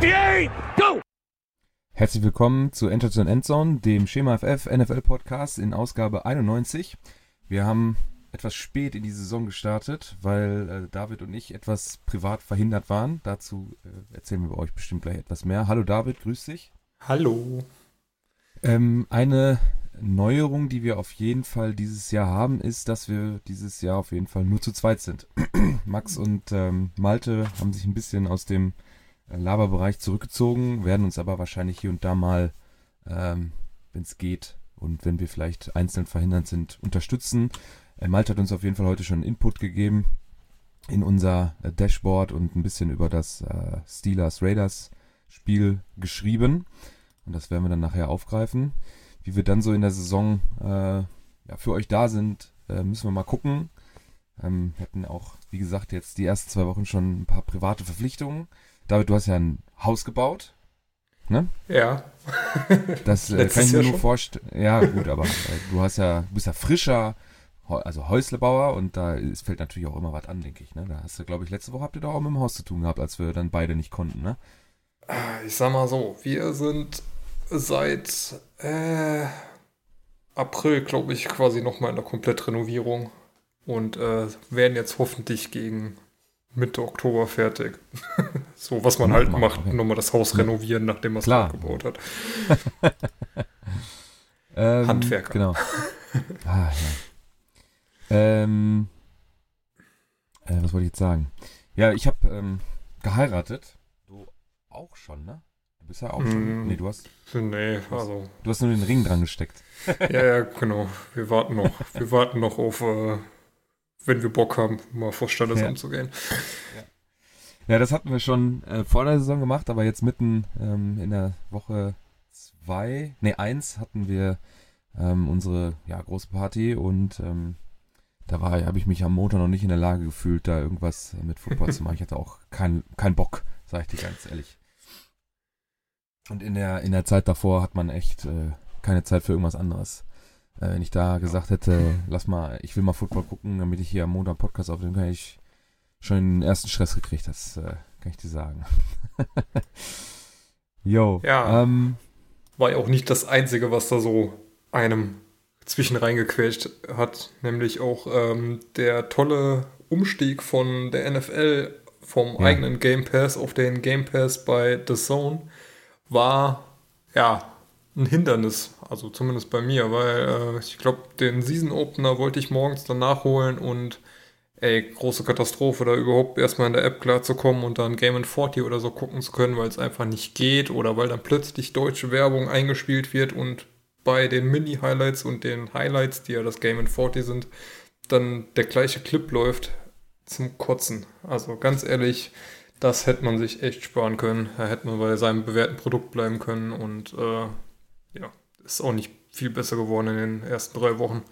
58, go! Herzlich willkommen zu Enter to Endzone, dem Schema FF NFL Podcast in Ausgabe 91. Wir haben etwas spät in die Saison gestartet, weil äh, David und ich etwas privat verhindert waren. Dazu äh, erzählen wir euch bestimmt gleich etwas mehr. Hallo David, grüß dich. Hallo. Ähm, eine Neuerung, die wir auf jeden Fall dieses Jahr haben, ist, dass wir dieses Jahr auf jeden Fall nur zu zweit sind. Max und ähm, Malte haben sich ein bisschen aus dem äh, Laberbereich zurückgezogen, werden uns aber wahrscheinlich hier und da mal, ähm, wenn es geht und wenn wir vielleicht einzeln verhindert sind, unterstützen. Äh, Malte hat uns auf jeden Fall heute schon Input gegeben in unser äh, Dashboard und ein bisschen über das äh, Steelers Raiders Spiel geschrieben. Und das werden wir dann nachher aufgreifen. Wie wir dann so in der Saison äh, ja, für euch da sind, äh, müssen wir mal gucken. Ähm, wir hatten auch, wie gesagt, jetzt die ersten zwei Wochen schon ein paar private Verpflichtungen. David, du hast ja ein Haus gebaut. Ne? Ja. Das äh, kann ich mir nur vorstellen. Ja, gut, aber äh, du hast ja, du bist ja frischer, also Häuslebauer und da ist, fällt natürlich auch immer was an, denke ich. Ne? Da hast du, glaube ich, letzte Woche habt ihr doch auch mit dem Haus zu tun gehabt, als wir dann beide nicht konnten, ne? Ich sag mal so, wir sind seit äh, April, glaube ich, quasi nochmal in der Komplettrenovierung und äh, werden jetzt hoffentlich gegen Mitte Oktober fertig. so, was man halt macht, okay. nochmal das Haus renovieren, nachdem man es aufgebaut hat. ähm, Handwerker. Genau. Ah, ja. ähm, äh, was wollte ich jetzt sagen? Ja, ich habe ähm, geheiratet. Du auch schon, ne? Du bist ja auch schon. Mm, nee, du hast. Nee, also. Du hast nur den Ring dran gesteckt. ja, ja, genau. Wir warten noch. Wir warten noch auf. Äh, wenn wir Bock haben, mal vor Standesamt ja. zu gehen. Ja. ja. das hatten wir schon äh, vor der Saison gemacht, aber jetzt mitten ähm, in der Woche zwei, nee, eins hatten wir ähm, unsere ja, große Party und ähm, da war, habe ich mich am Montag noch nicht in der Lage gefühlt, da irgendwas mit Football zu machen. Ich hatte auch keinen kein Bock, sage ich dir ganz ehrlich. Und in der, in der Zeit davor hat man echt äh, keine Zeit für irgendwas anderes. Äh, wenn ich da gesagt hätte, lass mal, ich will mal Football gucken, damit ich hier am Montag Podcast aufnehmen kann, ich schon den ersten Stress gekriegt, das äh, kann ich dir sagen. Jo. Ja. Ähm, war ja auch nicht das Einzige, was da so einem zwischen reingequetscht hat, nämlich auch ähm, der tolle Umstieg von der NFL vom ja. eigenen Game Pass auf den Game Pass bei The Zone war ja ein Hindernis, also zumindest bei mir, weil äh, ich glaube, den Season Opener wollte ich morgens dann nachholen und ey, große Katastrophe, da überhaupt erstmal in der App klarzukommen und dann Game 40 oder so gucken zu können, weil es einfach nicht geht oder weil dann plötzlich deutsche Werbung eingespielt wird und bei den Mini-Highlights und den Highlights, die ja das Game 40 sind, dann der gleiche Clip läuft zum Kotzen. Also ganz ehrlich, das hätte man sich echt sparen können. Da hätte man bei seinem bewährten Produkt bleiben können und äh, ja, ist auch nicht viel besser geworden in den ersten drei Wochen.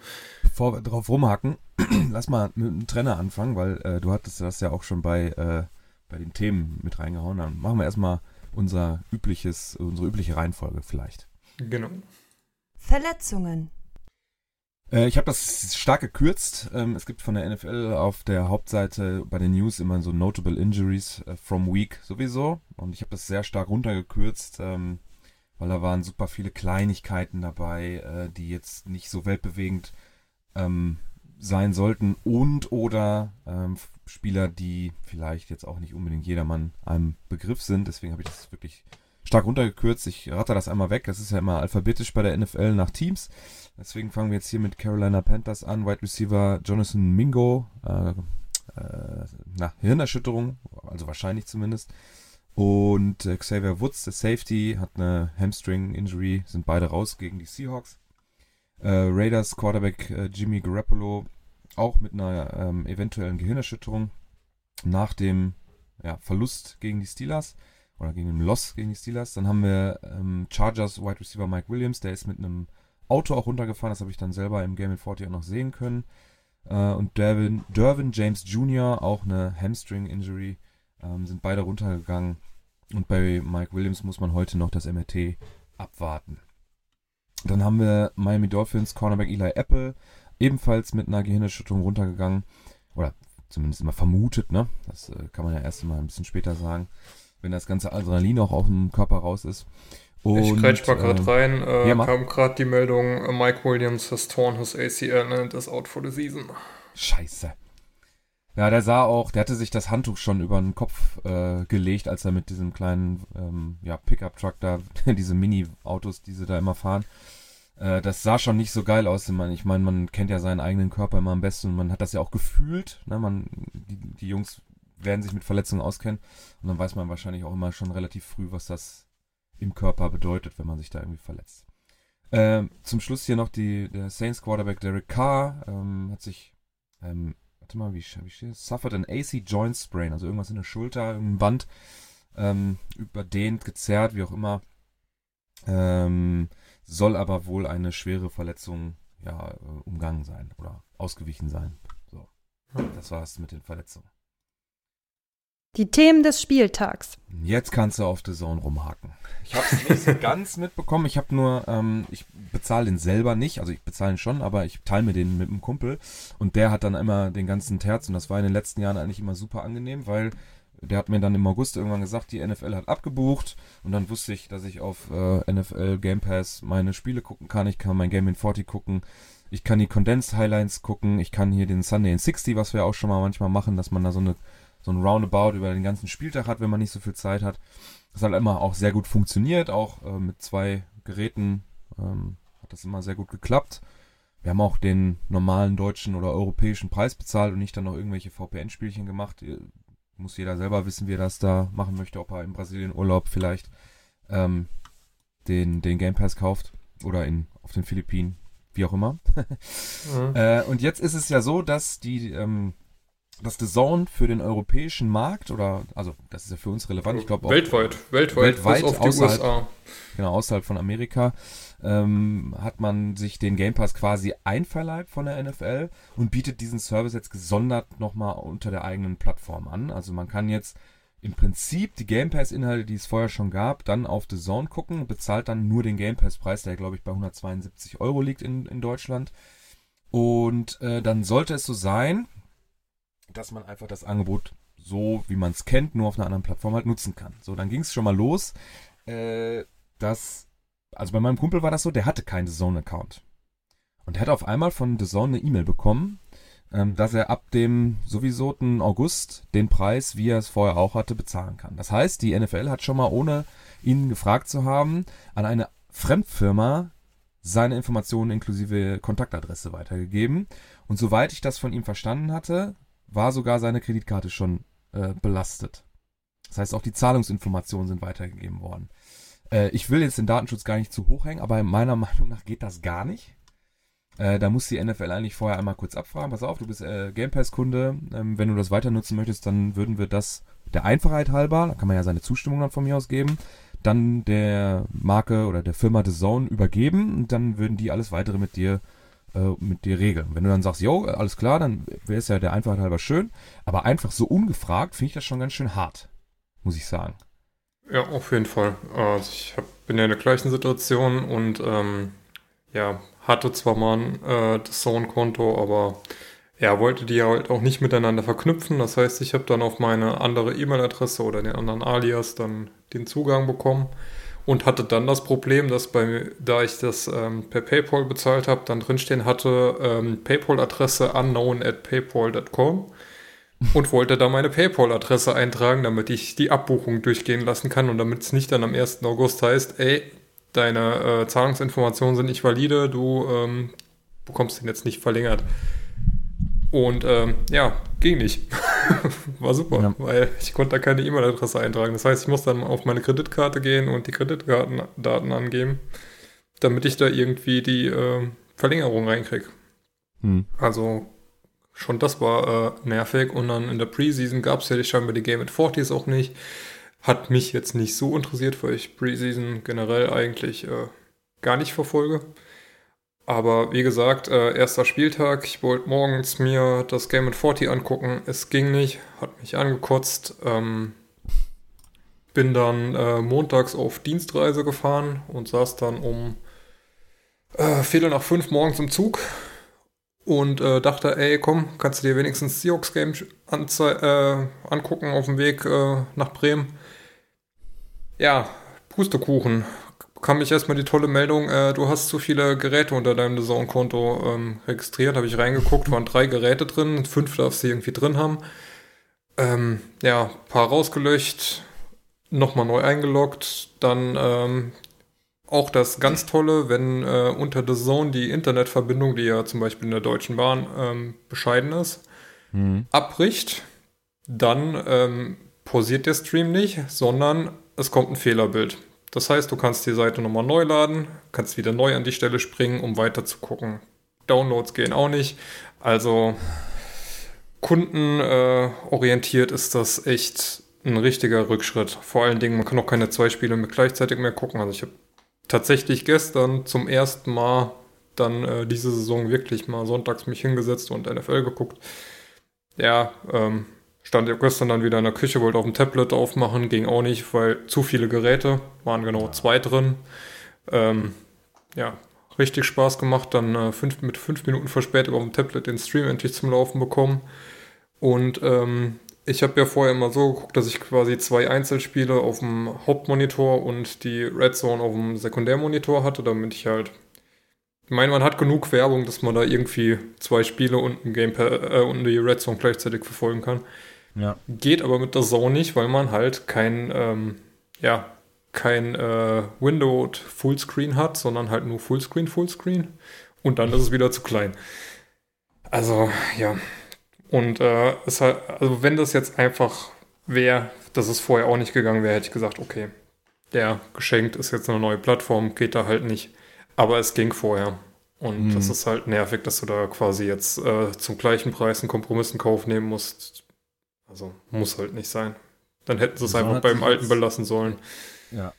Bevor wir drauf rumhacken, lass mal mit einem Trenner anfangen, weil äh, du hattest das ja auch schon bei, äh, bei den Themen mit reingehauen. Dann machen wir erstmal unser übliches, unsere übliche Reihenfolge vielleicht. Genau. Verletzungen. Äh, ich habe das stark gekürzt. Ähm, es gibt von der NFL auf der Hauptseite bei den News immer so Notable Injuries äh, from Week sowieso. Und ich habe das sehr stark runtergekürzt. Ähm, weil da waren super viele Kleinigkeiten dabei, äh, die jetzt nicht so weltbewegend ähm, sein sollten und oder ähm, Spieler, die vielleicht jetzt auch nicht unbedingt jedermann einem Begriff sind. Deswegen habe ich das wirklich stark runtergekürzt. Ich rate das einmal weg. Das ist ja immer alphabetisch bei der NFL nach Teams. Deswegen fangen wir jetzt hier mit Carolina Panthers an. Wide Receiver Jonathan Mingo. Äh, äh, na, Hirnerschütterung, also wahrscheinlich zumindest. Und äh, Xavier Woods, der Safety, hat eine Hamstring-Injury, sind beide raus gegen die Seahawks. Äh, Raiders Quarterback äh, Jimmy Garoppolo auch mit einer ähm, eventuellen Gehirnerschütterung nach dem ja, Verlust gegen die Steelers oder gegen den Loss gegen die Steelers. Dann haben wir ähm, Chargers Wide Receiver Mike Williams, der ist mit einem Auto auch runtergefahren, das habe ich dann selber im Game in 40 auch noch sehen können. Äh, und Dervin, Dervin James Jr., auch eine Hamstring-Injury, ähm, sind beide runtergegangen. Und bei Mike Williams muss man heute noch das MRT abwarten. Dann haben wir Miami Dolphins Cornerback Eli Apple, ebenfalls mit einer Gehirnerschütterung runtergegangen. Oder zumindest immer vermutet, ne? Das äh, kann man ja erst mal ein bisschen später sagen. wenn das ganze Adrenalin auch aus dem Körper raus ist. Und, ich greife mal gerade äh, rein, äh, ja, kam gerade die Meldung, äh, Mike Williams has torn his ACL and is out for the season. Scheiße. Ja, der sah auch, der hatte sich das Handtuch schon über den Kopf äh, gelegt, als er mit diesem kleinen ähm, ja, Pickup-Truck da, diese Mini-Autos, die sie da immer fahren, äh, das sah schon nicht so geil aus. Ich meine, man kennt ja seinen eigenen Körper immer am besten und man hat das ja auch gefühlt. Ne? Man, die, die Jungs werden sich mit Verletzungen auskennen und dann weiß man wahrscheinlich auch immer schon relativ früh, was das im Körper bedeutet, wenn man sich da irgendwie verletzt. Ähm, zum Schluss hier noch die, der Saints Quarterback Derek Carr ähm, hat sich ähm, warte mal, wie, wie steht das? Suffered an AC Joint Sprain, also irgendwas in der Schulter, im Band, ähm, überdehnt, gezerrt, wie auch immer. Ähm, soll aber wohl eine schwere Verletzung ja, äh, umgangen sein oder ausgewichen sein. So. Das war's mit den Verletzungen. Die Themen des Spieltags. Jetzt kannst du auf The Zone rumhaken. Ich habe es nicht so ganz mitbekommen. Ich habe nur, ähm, ich bezahle den selber nicht. Also ich bezahle ihn schon, aber ich teile mir den mit einem Kumpel. Und der hat dann immer den ganzen Terz. Und das war in den letzten Jahren eigentlich immer super angenehm, weil der hat mir dann im August irgendwann gesagt, die NFL hat abgebucht. Und dann wusste ich, dass ich auf äh, NFL Game Pass meine Spiele gucken kann. Ich kann mein Game in 40 gucken. Ich kann die Condensed Highlights gucken. Ich kann hier den Sunday in 60, was wir auch schon mal manchmal machen, dass man da so eine so ein Roundabout über den ganzen Spieltag hat, wenn man nicht so viel Zeit hat. Das hat immer auch sehr gut funktioniert, auch äh, mit zwei Geräten ähm, hat das immer sehr gut geklappt. Wir haben auch den normalen deutschen oder europäischen Preis bezahlt und nicht dann noch irgendwelche VPN-Spielchen gemacht. Muss jeder selber wissen, wie er das da machen möchte, ob er in Brasilien Urlaub vielleicht ähm, den, den Game Pass kauft oder in, auf den Philippinen, wie auch immer. mhm. äh, und jetzt ist es ja so, dass die ähm, dass The Zone für den europäischen Markt oder also das ist ja für uns relevant, ich glaube weltweit, weltweit, weltweit außerhalb, USA. genau außerhalb von Amerika ähm, hat man sich den Game Pass quasi einverleibt von der NFL und bietet diesen Service jetzt gesondert nochmal unter der eigenen Plattform an. Also man kann jetzt im Prinzip die Game Pass Inhalte, die es vorher schon gab, dann auf The Zone gucken, bezahlt dann nur den Game Pass Preis, der glaube ich bei 172 Euro liegt in, in Deutschland. Und äh, dann sollte es so sein, dass man einfach das Angebot so, wie man es kennt, nur auf einer anderen Plattform halt nutzen kann. So, dann ging es schon mal los, äh, dass, also bei meinem Kumpel war das so, der hatte keinen Zone-Account. Und er hat auf einmal von The Zone eine E-Mail bekommen, ähm, dass er ab dem sowieso August den Preis, wie er es vorher auch hatte, bezahlen kann. Das heißt, die NFL hat schon mal, ohne ihn gefragt zu haben, an eine Fremdfirma seine Informationen inklusive Kontaktadresse weitergegeben. Und soweit ich das von ihm verstanden hatte, war sogar seine Kreditkarte schon äh, belastet. Das heißt, auch die Zahlungsinformationen sind weitergegeben worden. Äh, ich will jetzt den Datenschutz gar nicht zu hoch hängen, aber meiner Meinung nach geht das gar nicht. Äh, da muss die NFL eigentlich vorher einmal kurz abfragen. Pass auf, du bist äh, Game Pass-Kunde. Ähm, wenn du das weiter nutzen möchtest, dann würden wir das der Einfachheit halber, da kann man ja seine Zustimmung dann von mir aus geben, dann der Marke oder der Firma The Zone übergeben und dann würden die alles weitere mit dir äh, mit dir regeln. Wenn du dann sagst, jo, alles klar, dann wäre es ja der Einfachheit halber schön. Aber einfach so ungefragt finde ich das schon ganz schön hart, muss ich sagen. Ja, auf jeden Fall. Also ich hab, bin ja in der gleichen Situation und ähm, ja, hatte zwar mal ein äh, Zone-Konto, aber ja, wollte die halt auch nicht miteinander verknüpfen. Das heißt, ich habe dann auf meine andere E-Mail-Adresse oder den anderen Alias dann den Zugang bekommen und hatte dann das Problem, dass bei da ich das ähm, per PayPal bezahlt habe, dann drinstehen hatte ähm, PayPal-Adresse unknown at paypal.com und wollte da meine PayPal-Adresse eintragen, damit ich die Abbuchung durchgehen lassen kann und damit es nicht dann am 1. August heißt, ey, deine äh, Zahlungsinformationen sind nicht valide, du ähm, bekommst den jetzt nicht verlängert. Und ähm, ja, ging nicht. War super, ja. weil ich konnte da keine E-Mail-Adresse eintragen. Das heißt, ich muss dann auf meine Kreditkarte gehen und die Kreditkartendaten angeben, damit ich da irgendwie die äh, Verlängerung reinkriege. Hm. Also schon das war äh, nervig. Und dann in der Preseason gab es ja scheinbar die Game at 40s auch nicht. Hat mich jetzt nicht so interessiert, weil ich Preseason generell eigentlich äh, gar nicht verfolge. Aber wie gesagt, äh, erster Spieltag. Ich wollte morgens mir das Game at 40 angucken. Es ging nicht, hat mich angekotzt. Ähm, bin dann äh, montags auf Dienstreise gefahren und saß dann um äh, Viertel nach fünf morgens im Zug und äh, dachte, ey, komm, kannst du dir wenigstens Seahawks Game äh, angucken auf dem Weg äh, nach Bremen. ja, Pustekuchen. Kam ich erstmal die tolle Meldung, äh, du hast zu viele Geräte unter deinem Zone-Konto ähm, registriert. Habe ich reingeguckt, waren drei Geräte drin, fünf darfst du irgendwie drin haben. Ähm, ja, paar rausgelöscht, nochmal neu eingeloggt, dann ähm, auch das ganz Tolle, wenn äh, unter The Zone die Internetverbindung, die ja zum Beispiel in der Deutschen Bahn ähm, bescheiden ist, mhm. abbricht, dann ähm, pausiert der Stream nicht, sondern es kommt ein Fehlerbild. Das heißt, du kannst die Seite nochmal neu laden, kannst wieder neu an die Stelle springen, um weiter zu gucken. Downloads gehen auch nicht. Also kundenorientiert äh, ist das echt ein richtiger Rückschritt. Vor allen Dingen, man kann auch keine zwei Spiele mit gleichzeitig mehr gucken. Also ich habe tatsächlich gestern zum ersten Mal dann äh, diese Saison wirklich mal sonntags mich hingesetzt und NFL geguckt. Ja, ähm, stand gestern dann wieder in der Küche, wollte auf dem Tablet aufmachen, ging auch nicht, weil zu viele Geräte, waren genau zwei drin. Ähm, ja, richtig Spaß gemacht, dann äh, fünf, mit fünf Minuten Verspätung auf dem Tablet den Stream endlich zum Laufen bekommen. Und ähm, ich habe ja vorher immer so geguckt, dass ich quasi zwei Einzelspiele auf dem Hauptmonitor und die Red Zone auf dem Sekundärmonitor hatte, damit ich halt. Ich meine, man hat genug Werbung, dass man da irgendwie zwei Spiele und ein Gamepad äh, und die Red Zone gleichzeitig verfolgen kann. Ja. Geht aber mit der Zone nicht, weil man halt kein, ähm, ja, kein äh, Windowed Fullscreen hat, sondern halt nur Fullscreen, Fullscreen. Und dann ist es wieder zu klein. Also, ja, und äh, es halt, also wenn das jetzt einfach wäre, dass es vorher auch nicht gegangen wäre, hätte ich gesagt, okay, der geschenkt ist jetzt eine neue Plattform, geht da halt nicht. Aber es ging vorher. Und mhm. das ist halt nervig, dass du da quasi jetzt äh, zum gleichen Preis einen Kompromiss in Kauf nehmen musst. Also muss halt nicht sein. Dann hätten sie es einfach beim Alten belassen sollen. Ja.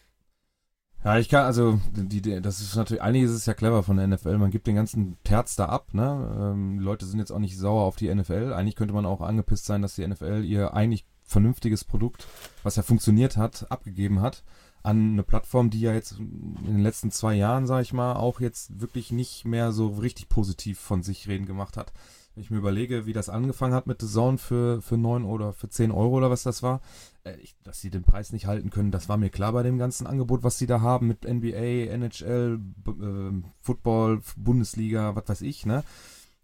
Ja, ich kann, also, die, die, das ist natürlich, eigentlich ist es ja clever von der NFL, man gibt den ganzen Terz da ab, ne? Ähm, die Leute sind jetzt auch nicht sauer auf die NFL. Eigentlich könnte man auch angepisst sein, dass die NFL ihr eigentlich vernünftiges Produkt, was ja funktioniert hat, abgegeben hat an eine Plattform, die ja jetzt in den letzten zwei Jahren, sag ich mal, auch jetzt wirklich nicht mehr so richtig positiv von sich reden gemacht hat. Wenn ich mir überlege, wie das angefangen hat mit The Zone für, für 9 oder für 10 Euro oder was das war, äh, ich, dass sie den Preis nicht halten können, das war mir klar bei dem ganzen Angebot, was sie da haben mit NBA, NHL, B äh, Football, Bundesliga, was weiß ich, ne?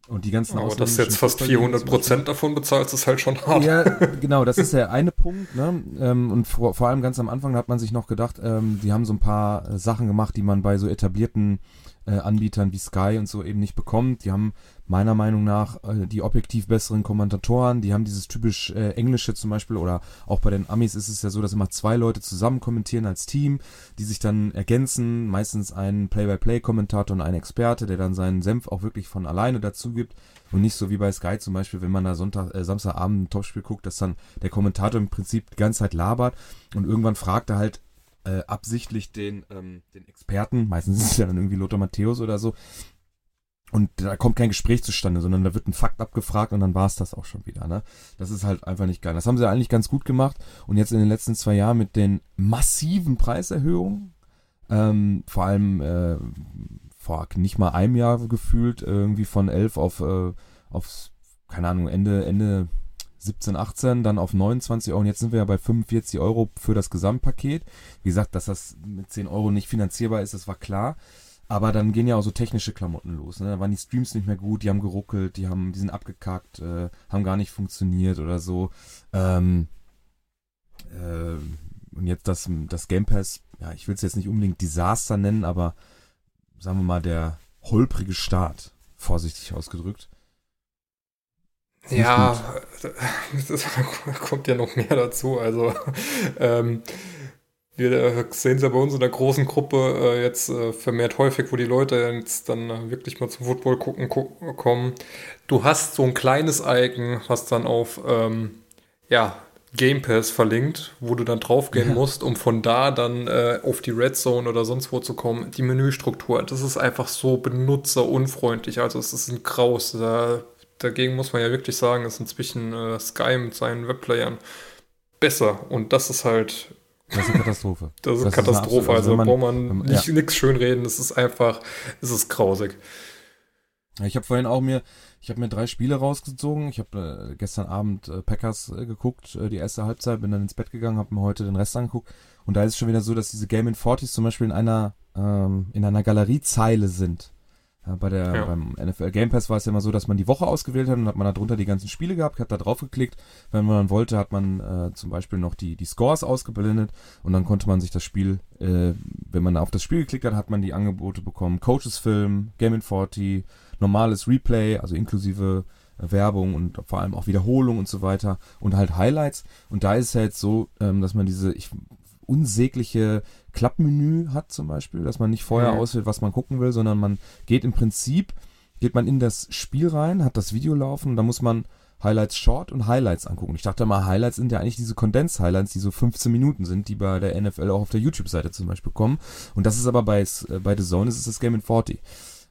Und die ganzen Aber dass du jetzt fast 400 Prozent davon bezahlst, ist halt schon hart. Ja, genau, das ist der eine Punkt. Ne? Ähm, und vor, vor allem ganz am Anfang hat man sich noch gedacht, ähm, die haben so ein paar äh, Sachen gemacht, die man bei so etablierten äh, Anbietern wie Sky und so eben nicht bekommt. Die haben meiner Meinung nach äh, die objektiv besseren Kommentatoren, die haben dieses typisch äh, Englische zum Beispiel oder auch bei den Amis ist es ja so, dass immer zwei Leute zusammen kommentieren als Team, die sich dann ergänzen, meistens ein Play-by-Play-Kommentator und ein Experte, der dann seinen Senf auch wirklich von alleine dazu gibt. Und nicht so wie bei Sky zum Beispiel, wenn man da Sonntag, äh, Samstagabend ein Topspiel guckt, dass dann der Kommentator im Prinzip die ganze Zeit labert. Und irgendwann fragt er halt äh, absichtlich den, ähm, den Experten, meistens ist es ja dann irgendwie Lothar Matthäus oder so, und da kommt kein Gespräch zustande, sondern da wird ein Fakt abgefragt und dann war es das auch schon wieder. Ne? Das ist halt einfach nicht geil. Das haben sie eigentlich ganz gut gemacht. Und jetzt in den letzten zwei Jahren mit den massiven Preiserhöhungen, ähm, vor allem äh, vor nicht mal einem Jahr gefühlt, irgendwie von 11 auf, äh, auf keine Ahnung, Ende, Ende 17, 18, dann auf 29 Euro und jetzt sind wir ja bei 45 Euro für das Gesamtpaket. Wie gesagt, dass das mit 10 Euro nicht finanzierbar ist, das war klar. Aber dann gehen ja auch so technische Klamotten los. Ne? Da waren die Streams nicht mehr gut, die haben geruckelt, die haben, die sind abgekackt, äh, haben gar nicht funktioniert oder so. Ähm, äh, und jetzt das, das Game Pass, ja, ich will es jetzt nicht unbedingt Desaster nennen, aber sagen wir mal der holprige Start, vorsichtig ausgedrückt. Ja, das kommt ja noch mehr dazu. Also ähm, wir äh, sehen es ja bei uns in der großen Gruppe äh, jetzt äh, vermehrt häufig, wo die Leute jetzt dann äh, wirklich mal zum Football gucken gu kommen. Du hast so ein kleines Icon, was dann auf ähm, ja, Game Pass verlinkt, wo du dann draufgehen ja. musst, um von da dann äh, auf die Red Zone oder sonst wo zu kommen. Die Menüstruktur, das ist einfach so benutzerunfreundlich. Also es ist ein Graus. Da, dagegen muss man ja wirklich sagen, ist inzwischen äh, Sky mit seinen Webplayern besser. Und das ist halt das ist eine Katastrophe. Das ist eine das Katastrophe. Ist eine, also, also man, braucht man nicht ja. nichts schönreden. Es ist einfach, es ist grausig. Ich habe vorhin auch mir, ich habe mir drei Spiele rausgezogen. Ich habe äh, gestern Abend äh, Packers äh, geguckt, äh, die erste Halbzeit, bin dann ins Bett gegangen, habe mir heute den Rest angeguckt. Und da ist es schon wieder so, dass diese Game in 40s zum Beispiel in einer ähm, in einer Galeriezeile sind. Bei der, ja. beim NFL Game Pass war es ja immer so, dass man die Woche ausgewählt hat und hat man da drunter die ganzen Spiele gehabt, hat da drauf geklickt. Wenn man wollte, hat man äh, zum Beispiel noch die, die Scores ausgeblendet und dann konnte man sich das Spiel, äh, wenn man auf das Spiel geklickt hat, hat man die Angebote bekommen. Coaches Film, Game in 40, normales Replay, also inklusive äh, Werbung und vor allem auch Wiederholung und so weiter und halt Highlights. Und da ist es jetzt so, ähm, dass man diese, ich unsägliche Klappmenü hat zum Beispiel, dass man nicht vorher mhm. auswählt, was man gucken will, sondern man geht im Prinzip, geht man in das Spiel rein, hat das Video laufen und da muss man Highlights Short und Highlights angucken. Ich dachte mal, Highlights sind ja eigentlich diese Kondens-Highlights, die so 15 Minuten sind, die bei der NFL auch auf der YouTube-Seite zum Beispiel kommen. Und das ist aber bei, äh, bei The Zone ist es das Game in 40.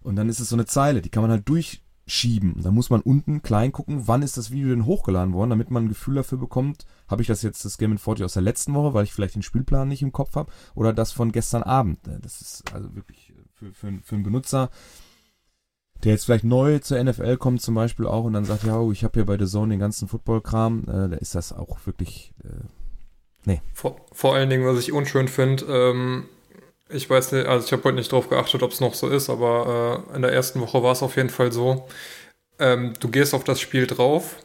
Und dann ist es so eine Zeile, die kann man halt durch schieben. Da muss man unten klein gucken, wann ist das Video denn hochgeladen worden, damit man ein Gefühl dafür bekommt, habe ich das jetzt das Game 40 aus der letzten Woche, weil ich vielleicht den Spielplan nicht im Kopf habe, oder das von gestern Abend. Äh, das ist also wirklich äh, für, für, für einen Benutzer, der jetzt vielleicht neu zur NFL kommt zum Beispiel auch und dann sagt, ja, oh, ich habe hier bei The Zone den ganzen Football-Kram, äh, da ist das auch wirklich, äh, nee. Vor, vor allen Dingen, was ich unschön finde, ähm, ich weiß nicht, also ich habe heute nicht drauf geachtet, ob es noch so ist, aber äh, in der ersten Woche war es auf jeden Fall so. Ähm, du gehst auf das Spiel drauf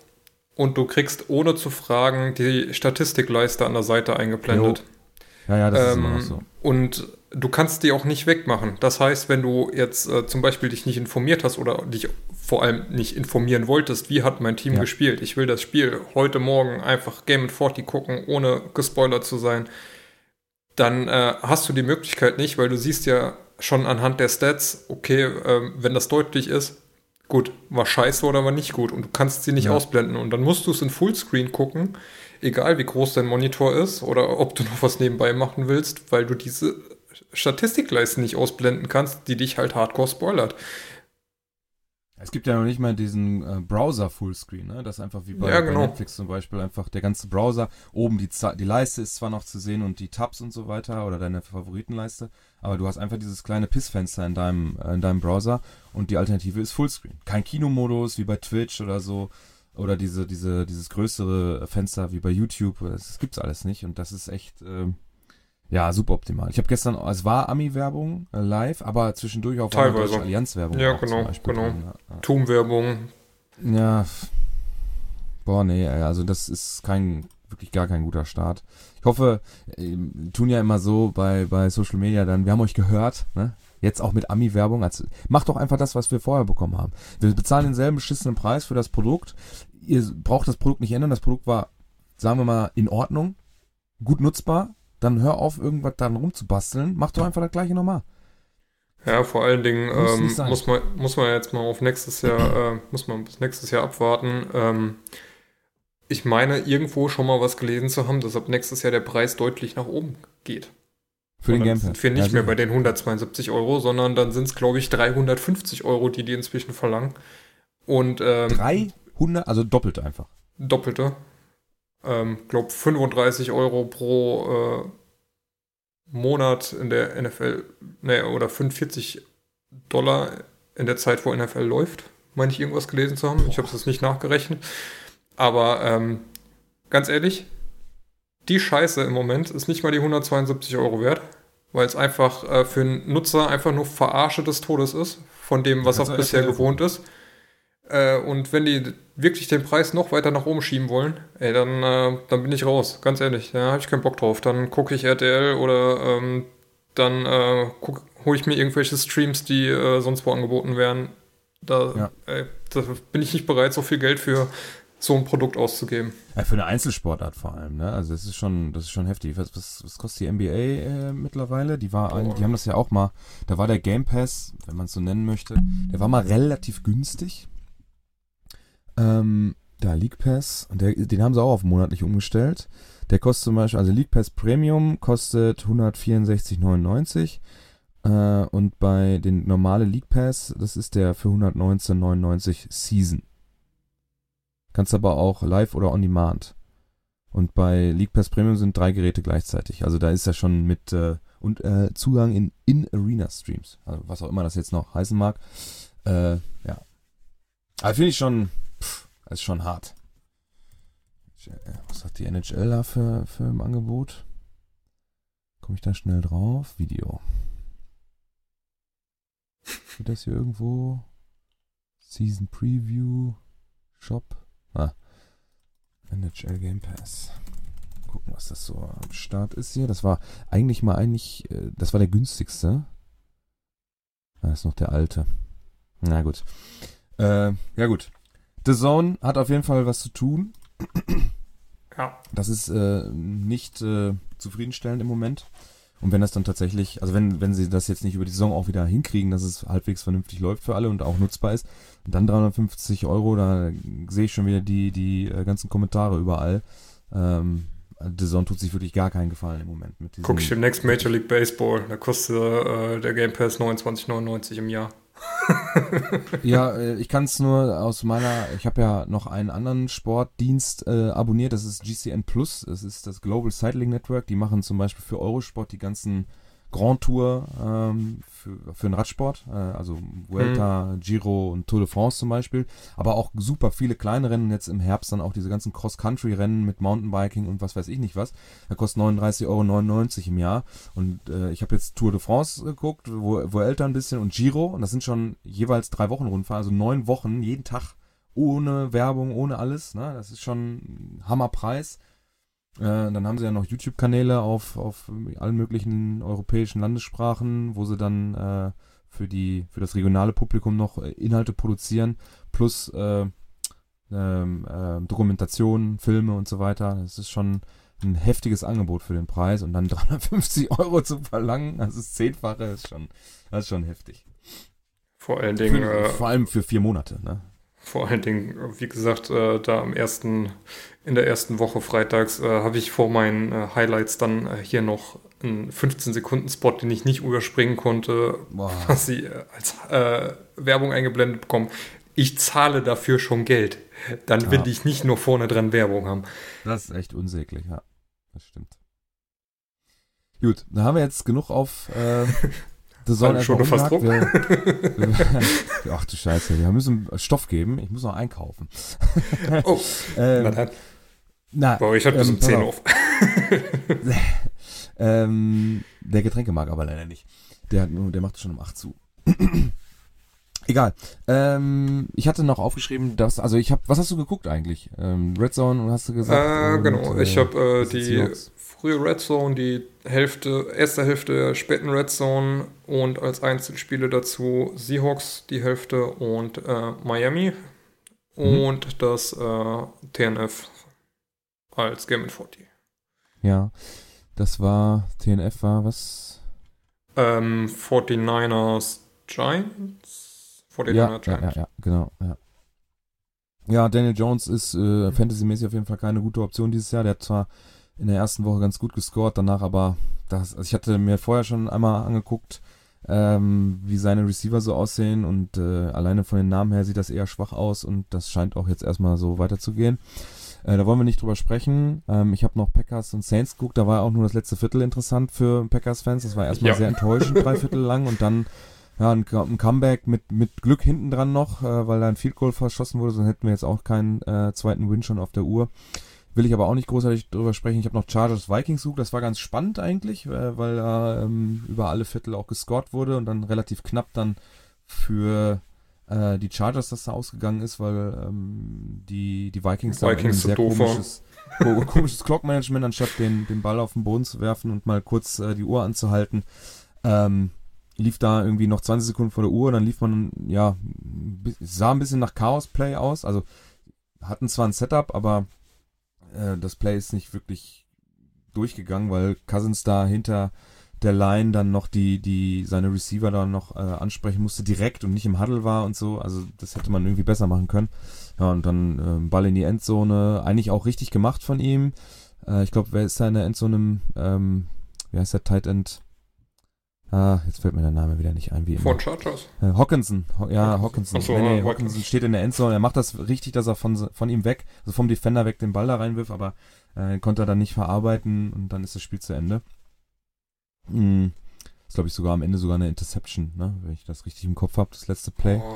und du kriegst ohne zu fragen die Statistikleiste an der Seite eingeblendet. Jo. Ja, ja, das ähm, ist immer so. Und du kannst die auch nicht wegmachen. Das heißt, wenn du jetzt äh, zum Beispiel dich nicht informiert hast oder dich vor allem nicht informieren wolltest, wie hat mein Team ja. gespielt, ich will das Spiel heute Morgen einfach Game 40 gucken, ohne gespoilert zu sein, dann äh, hast du die Möglichkeit nicht, weil du siehst ja schon anhand der Stats, okay, äh, wenn das deutlich ist, gut, war scheiße oder war nicht gut und du kannst sie nicht ja. ausblenden und dann musst du es in Fullscreen gucken, egal wie groß dein Monitor ist oder ob du noch was nebenbei machen willst, weil du diese Statistikleiste nicht ausblenden kannst, die dich halt hardcore spoilert. Es gibt ja noch nicht mal diesen äh, Browser Fullscreen, ne? Das ist einfach wie bei, ja, genau. bei, Netflix zum Beispiel einfach der ganze Browser. Oben die, die Leiste ist zwar noch zu sehen und die Tabs und so weiter oder deine Favoritenleiste, aber du hast einfach dieses kleine Pissfenster in deinem, äh, in deinem Browser und die Alternative ist Fullscreen. Kein Kinomodus wie bei Twitch oder so oder diese, diese, dieses größere Fenster wie bei YouTube. Das gibt's alles nicht und das ist echt. Äh, ja, super optimal. Ich habe gestern, es war Ami-Werbung äh, live, aber zwischendurch auch Teilweise. Allianz-Werbung. Ja, genau, genau. Drin, ja. Tum-Werbung. Ja, boah, nee, also das ist kein, wirklich gar kein guter Start. Ich hoffe, äh, tun ja immer so bei, bei Social Media dann, wir haben euch gehört, ne? Jetzt auch mit Ami-Werbung. Also, macht doch einfach das, was wir vorher bekommen haben. Wir bezahlen denselben beschissenen Preis für das Produkt. Ihr braucht das Produkt nicht ändern. Das Produkt war, sagen wir mal, in Ordnung, gut nutzbar dann hör auf, irgendwas dann rumzubasteln. Mach doch einfach das gleiche nochmal. Ja, vor allen Dingen muss, ähm, muss, man, muss man jetzt mal auf nächstes Jahr, äh, muss man bis nächstes Jahr abwarten. Ähm, ich meine, irgendwo schon mal was gelesen zu haben, dass ab nächstes Jahr der Preis deutlich nach oben geht. Für den Gamepad. Sind wir nicht ja, mehr bei den 172 Euro, sondern dann sind es, glaube ich, 350 Euro, die die inzwischen verlangen. Und ähm, 300, also doppelte einfach. Doppelte ähm, glaube 35 Euro pro äh, Monat in der NFL, ne, oder 45 Dollar in der Zeit, wo NFL läuft, meine ich irgendwas gelesen zu haben. Ich habe es nicht nachgerechnet. Aber ähm, ganz ehrlich, die Scheiße im Moment ist nicht mal die 172 Euro wert, weil es einfach äh, für einen Nutzer einfach nur Verarsche des Todes ist, von dem, was er bisher gewohnt ist. Äh, und wenn die wirklich den Preis noch weiter nach oben schieben wollen, ey, dann, äh, dann bin ich raus, ganz ehrlich. Da habe ich keinen Bock drauf. Dann gucke ich RTL oder ähm, dann äh, hole ich mir irgendwelche Streams, die äh, sonst wo angeboten werden. Da, ja. ey, da bin ich nicht bereit, so viel Geld für so ein Produkt auszugeben. Ja, für eine Einzelsportart vor allem, ne? Also das ist schon, das ist schon heftig. Was, was, was kostet die NBA äh, mittlerweile? Die war, oh. die haben das ja auch mal. Da war der Game Pass, wenn man es so nennen möchte, der war mal relativ günstig. Ähm, da League Pass, und der, den haben sie auch auf monatlich umgestellt. Der kostet zum Beispiel, also League Pass Premium kostet 164,99 äh, und bei den normale League Pass, das ist der für 119,99 Season. Kannst aber auch live oder on demand. Und bei League Pass Premium sind drei Geräte gleichzeitig. Also da ist er schon mit äh, und äh, Zugang in In-Arena Streams. Also was auch immer das jetzt noch heißen mag. Äh, ja, Aber finde ich schon, pff, ist schon hart. Was hat die NHL da für, für im Angebot? Komme ich da schnell drauf? Video. Wird das hier irgendwo? Season Preview, Shop. Ah. NHL Game Pass. Gucken, was das so am Start ist hier. Das war eigentlich mal eigentlich, äh, das war der günstigste. Da ist noch der alte. Na gut. Äh, ja gut. The Zone hat auf jeden Fall was zu tun. Ja. Das ist äh, nicht äh, zufriedenstellend im Moment. Und wenn das dann tatsächlich, also wenn, wenn sie das jetzt nicht über die Saison auch wieder hinkriegen, dass es halbwegs vernünftig läuft für alle und auch nutzbar ist, dann 350 Euro, da sehe ich schon wieder die, die äh, ganzen Kommentare überall. Ähm, The Zone tut sich wirklich gar keinen Gefallen im Moment. Mit Guck ich demnächst Major League Baseball, da kostet äh, der Game Pass 29,99 im Jahr. ja, äh, ich kann es nur aus meiner, ich habe ja noch einen anderen Sportdienst äh, abonniert, das ist GCN Plus, das ist das Global Cycling Network, die machen zum Beispiel für Eurosport die ganzen Grand Tour ähm, für, für den Radsport, äh, also Vuelta, mhm. Giro und Tour de France zum Beispiel, aber auch super viele kleine Rennen, jetzt im Herbst dann auch diese ganzen Cross-Country-Rennen mit Mountainbiking und was weiß ich nicht was, da kostet 39,99 Euro im Jahr. Und äh, ich habe jetzt Tour de France geguckt, Vuelta ein bisschen und Giro. Und das sind schon jeweils drei Wochen Rundfahrt, also neun Wochen, jeden Tag ohne Werbung, ohne alles, ne? das ist schon ein Hammerpreis dann haben sie ja noch YouTube-Kanäle auf, auf allen möglichen europäischen Landessprachen, wo sie dann äh, für, die, für das regionale Publikum noch äh, Inhalte produzieren, plus äh, ähm, äh, Dokumentationen, Filme und so weiter. Das ist schon ein heftiges Angebot für den Preis und dann 350 Euro zu verlangen, das ist zehnfache, ist schon, das ist schon heftig. Vor allen Dingen. Für, äh, vor allem für vier Monate, ne? Vor allen Dingen, wie gesagt, äh, da am ersten, in der ersten Woche freitags äh, habe ich vor meinen äh, Highlights dann äh, hier noch einen 15-Sekunden-Spot, den ich nicht überspringen konnte, Boah. was sie äh, als äh, Werbung eingeblendet bekommen. Ich zahle dafür schon Geld. Dann ja. will ich nicht nur vorne dran Werbung haben. Das ist echt unsäglich, ja. Das stimmt. Gut, da haben wir jetzt genug auf Das soll schon fast rum. ach du Scheiße, wir müssen Stoff geben. Ich muss noch einkaufen. oh, ähm, na dann. Na, Bei euch hat bis ähm, um 10 auf. ähm, der Getränkemarkt aber leider nicht. Der, der macht schon um 8 zu. Egal. Ähm, ich hatte noch aufgeschrieben, dass, also ich habe, was hast du geguckt eigentlich? Ähm, Red Zone, hast du gesagt? Äh, genau, und, ich habe äh, die frühe Red Zone, die Hälfte, erste Hälfte der späten Red Zone und als Einzelspiele dazu Seahawks die Hälfte und äh, Miami mhm. und das äh, TNF als Game 40. Ja, das war, TNF war was? Ähm, 49ers Giants? 49ers ja, Giants. Ja, ja, ja, genau, ja. Ja, Daniel Jones ist äh, fantasymäßig auf jeden Fall keine gute Option dieses Jahr. Der hat zwar in der ersten Woche ganz gut gescored, danach aber, das, also ich hatte mir vorher schon einmal angeguckt, ähm, wie seine Receiver so aussehen und äh, alleine von den Namen her sieht das eher schwach aus und das scheint auch jetzt erstmal so weiterzugehen. Äh, da wollen wir nicht drüber sprechen. Ähm, ich habe noch Packers und Saints geguckt, da war auch nur das letzte Viertel interessant für Packers-Fans. Das war erstmal ja. sehr enttäuschend, drei Viertel lang und dann ja, ein, ein, Comeback mit, mit Glück hinten dran noch, äh, weil da ein Field Goal verschossen wurde, sonst hätten wir jetzt auch keinen äh, zweiten Win schon auf der Uhr. Will ich aber auch nicht großartig drüber sprechen. Ich habe noch Chargers Vikings Zug. Das war ganz spannend eigentlich, äh, weil da ähm, über alle Viertel auch gescored wurde und dann relativ knapp dann für äh, die Chargers das da ausgegangen ist, weil ähm, die, die Vikings, Vikings da ein sehr komisches, komisches Clock-Management, anstatt den, den Ball auf den Boden zu werfen und mal kurz äh, die Uhr anzuhalten. Ähm, lief da irgendwie noch 20 Sekunden vor der Uhr, dann lief man, ja, sah ein bisschen nach Chaos-Play aus. Also hatten zwar ein Setup, aber äh, das Play ist nicht wirklich durchgegangen, weil Cousins da hinter der Line dann noch die, die, seine Receiver da noch äh, ansprechen musste, direkt und nicht im Huddle war und so. Also das hätte man irgendwie besser machen können. Ja, und dann äh, Ball in die Endzone. Eigentlich auch richtig gemacht von ihm. Äh, ich glaube, wer ist da in der Endzone? Ähm, wie heißt der Tight End? Ah, jetzt fällt mir der Name wieder nicht ein, wie immer. Von Chargers? Äh, Hawkinson. Ho ja, Hawkinson. So, nee, nee, Hawkinson steht in der Endzone. Er macht das richtig, dass er von, von ihm weg, also vom Defender weg den Ball da reinwirft, aber äh, konnte er dann nicht verarbeiten und dann ist das Spiel zu Ende. Hm. ist, glaube ich, sogar am Ende sogar eine Interception, ne? wenn ich das richtig im Kopf habe, das letzte Play. Oh.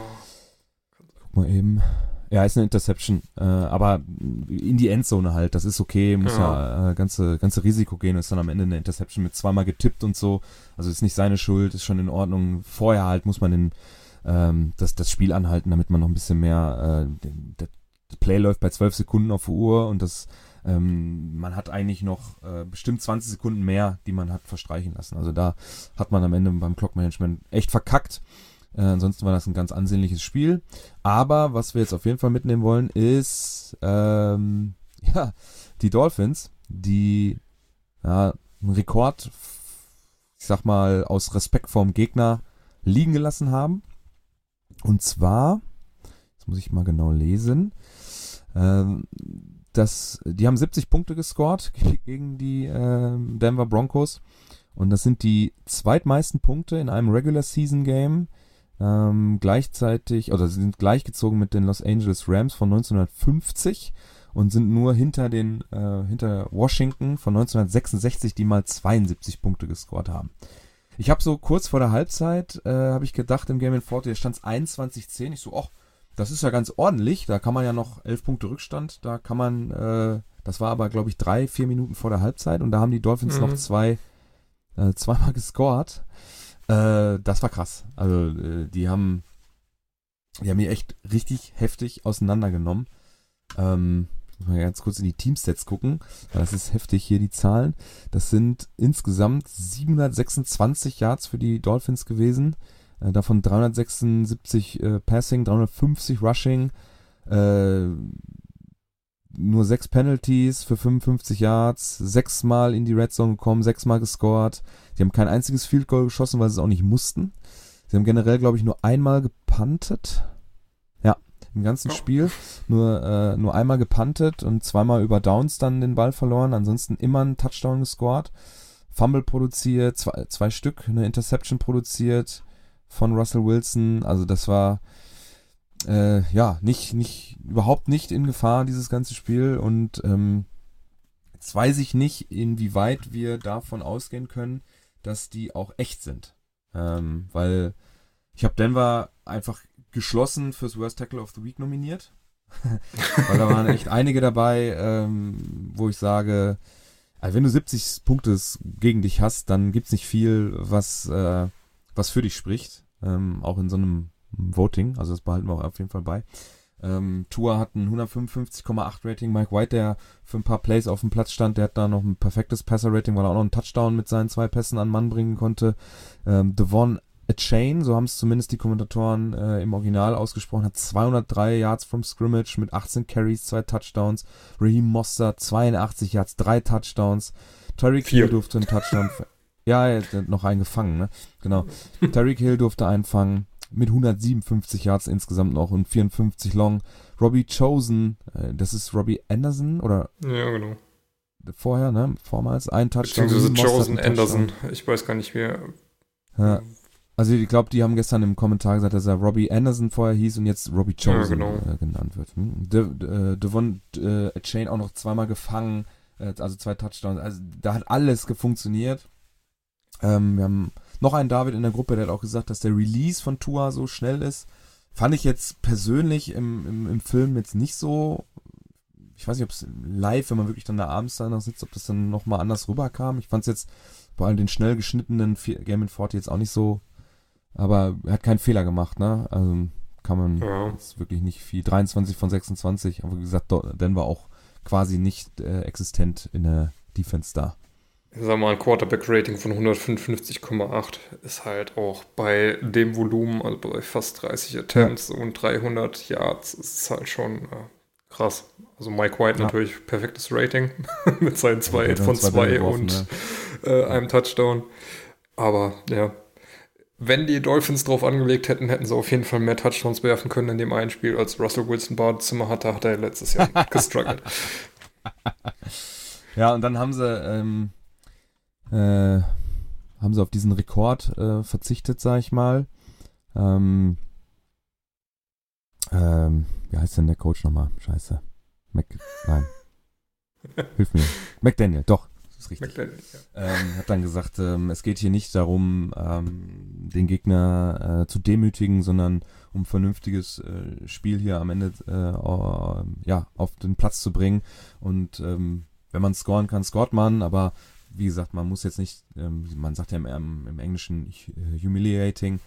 guck mal eben. Ja, ist eine Interception, äh, aber in die Endzone halt, das ist okay, muss ja, ja äh, ganze, ganze Risiko gehen, ist dann am Ende eine Interception mit zweimal getippt und so, also ist nicht seine Schuld, ist schon in Ordnung. Vorher halt muss man den, ähm, das, das Spiel anhalten, damit man noch ein bisschen mehr, äh, der Play läuft bei 12 Sekunden auf Uhr und das, ähm, man hat eigentlich noch äh, bestimmt 20 Sekunden mehr, die man hat verstreichen lassen. Also da hat man am Ende beim Clock-Management echt verkackt. Äh, ansonsten war das ein ganz ansehnliches Spiel. Aber was wir jetzt auf jeden Fall mitnehmen wollen, ist ähm, ja die Dolphins, die ja, einen Rekord, ich sag mal, aus Respekt vorm Gegner liegen gelassen haben. Und zwar, jetzt muss ich mal genau lesen, ähm, das, die haben 70 Punkte gescored gegen die äh, Denver Broncos. Und das sind die zweitmeisten Punkte in einem Regular Season Game ähm, gleichzeitig, oder sie sind gleichgezogen mit den Los Angeles Rams von 1950 und sind nur hinter den, äh, hinter Washington von 1966, die mal 72 Punkte gescored haben. Ich habe so kurz vor der Halbzeit, äh, habe ich gedacht im Game in Forte, stand es 21-10. Ich so, ach, das ist ja ganz ordentlich. Da kann man ja noch elf Punkte Rückstand. Da kann man, äh, das war aber, glaube ich, drei, vier Minuten vor der Halbzeit und da haben die Dolphins mhm. noch zwei, äh, zweimal gescored. Äh, das war krass. Also äh, die haben, die haben hier echt richtig heftig auseinandergenommen. Ähm, mal ganz kurz in die Teamstats gucken. Das ist heftig hier die Zahlen. Das sind insgesamt 726 Yards für die Dolphins gewesen. Äh, davon 376 äh, Passing, 350 Rushing. Äh, nur sechs Penalties für 55 Yards, sechsmal in die Red Zone gekommen, sechsmal gescored. Sie haben kein einziges Field Goal geschossen, weil sie es auch nicht mussten. Sie haben generell, glaube ich, nur einmal gepuntet. Ja, im ganzen oh. Spiel nur, äh, nur einmal gepuntet und zweimal über Downs dann den Ball verloren. Ansonsten immer einen Touchdown gescored. Fumble produziert, zwei, zwei Stück, eine Interception produziert von Russell Wilson. Also das war äh, ja, nicht, nicht, überhaupt nicht in Gefahr, dieses ganze Spiel. Und ähm, jetzt weiß ich nicht, inwieweit wir davon ausgehen können, dass die auch echt sind. Ähm, weil ich habe Denver einfach geschlossen fürs Worst Tackle of the Week nominiert. weil da waren echt einige dabei, ähm, wo ich sage, also wenn du 70 Punkte gegen dich hast, dann gibt's nicht viel, was, äh, was für dich spricht. Ähm, auch in so einem Voting, also das behalten wir auch auf jeden Fall bei. Ähm, Tua hat ein 155,8 Rating. Mike White, der für ein paar Plays auf dem Platz stand, der hat da noch ein perfektes Passer-Rating, weil er auch noch einen Touchdown mit seinen zwei Pässen an Mann bringen konnte. Ähm, Devon A Chain, so haben es zumindest die Kommentatoren äh, im Original ausgesprochen, hat 203 Yards from Scrimmage mit 18 Carries, zwei Touchdowns. Raheem Mostert 82 Yards, drei Touchdowns. Tyreek Hill durfte einen Touchdown. Ja, er hat noch einen gefangen, ne? Genau. Tyreek Hill durfte einfangen mit 157 Yards insgesamt noch und 54 long. Robbie Chosen, äh, das ist Robbie Anderson oder? Ja, genau. Vorher, ne? Vormals ein Touchdown. Beziehungsweise Chosen Anderson. Ich weiß gar nicht mehr. Ja. Also ich glaube, die haben gestern im Kommentar gesagt, dass er Robbie Anderson vorher hieß und jetzt Robbie Chosen ja, genau. äh, genannt wird. Hm? De, de, Devon äh, Chain auch noch zweimal gefangen, äh, also zwei Touchdowns. Also da hat alles gefunktioniert. Ähm, wir haben noch ein David in der Gruppe, der hat auch gesagt, dass der Release von Tua so schnell ist. Fand ich jetzt persönlich im, im, im Film jetzt nicht so. Ich weiß nicht, ob es live, wenn man wirklich dann da abends da sitzt, ob das dann nochmal anders rüberkam. Ich fand es jetzt vor allem den schnell geschnittenen Game in 40 jetzt auch nicht so. Aber er hat keinen Fehler gemacht, ne? Also kann man ja. jetzt wirklich nicht viel. 23 von 26, aber wie gesagt, Denver auch quasi nicht äh, existent in der Defense da sag mal, ein Quarterback-Rating von 155,8 ist halt auch bei dem Volumen, also bei fast 30 Attempts ja. und 300 Yards, ist halt schon äh, krass. Also Mike White ja. natürlich perfektes Rating mit seinen zwei ja, von zwei, und äh, einem Touchdown. Aber ja, wenn die Dolphins drauf angelegt hätten, hätten sie auf jeden Fall mehr Touchdowns werfen können in dem einen Spiel, als Russell Wilson Badezimmer hatte, hat er letztes Jahr gestruggelt. Ja, und dann haben sie ähm, äh, haben sie auf diesen Rekord äh, verzichtet, sag ich mal. Ähm, ähm, wie heißt denn der Coach nochmal? Scheiße. Mac, nein. Hilf mir. McDaniel, doch. ist richtig. McDaniel, ja. ähm, hat dann gesagt, ähm, es geht hier nicht darum, ähm, den Gegner äh, zu demütigen, sondern um vernünftiges äh, Spiel hier am Ende äh, ja, auf den Platz zu bringen. Und ähm, wenn man scoren kann, scoret man, aber wie gesagt, man muss jetzt nicht, ähm, man sagt ja im, im Englischen humiliating,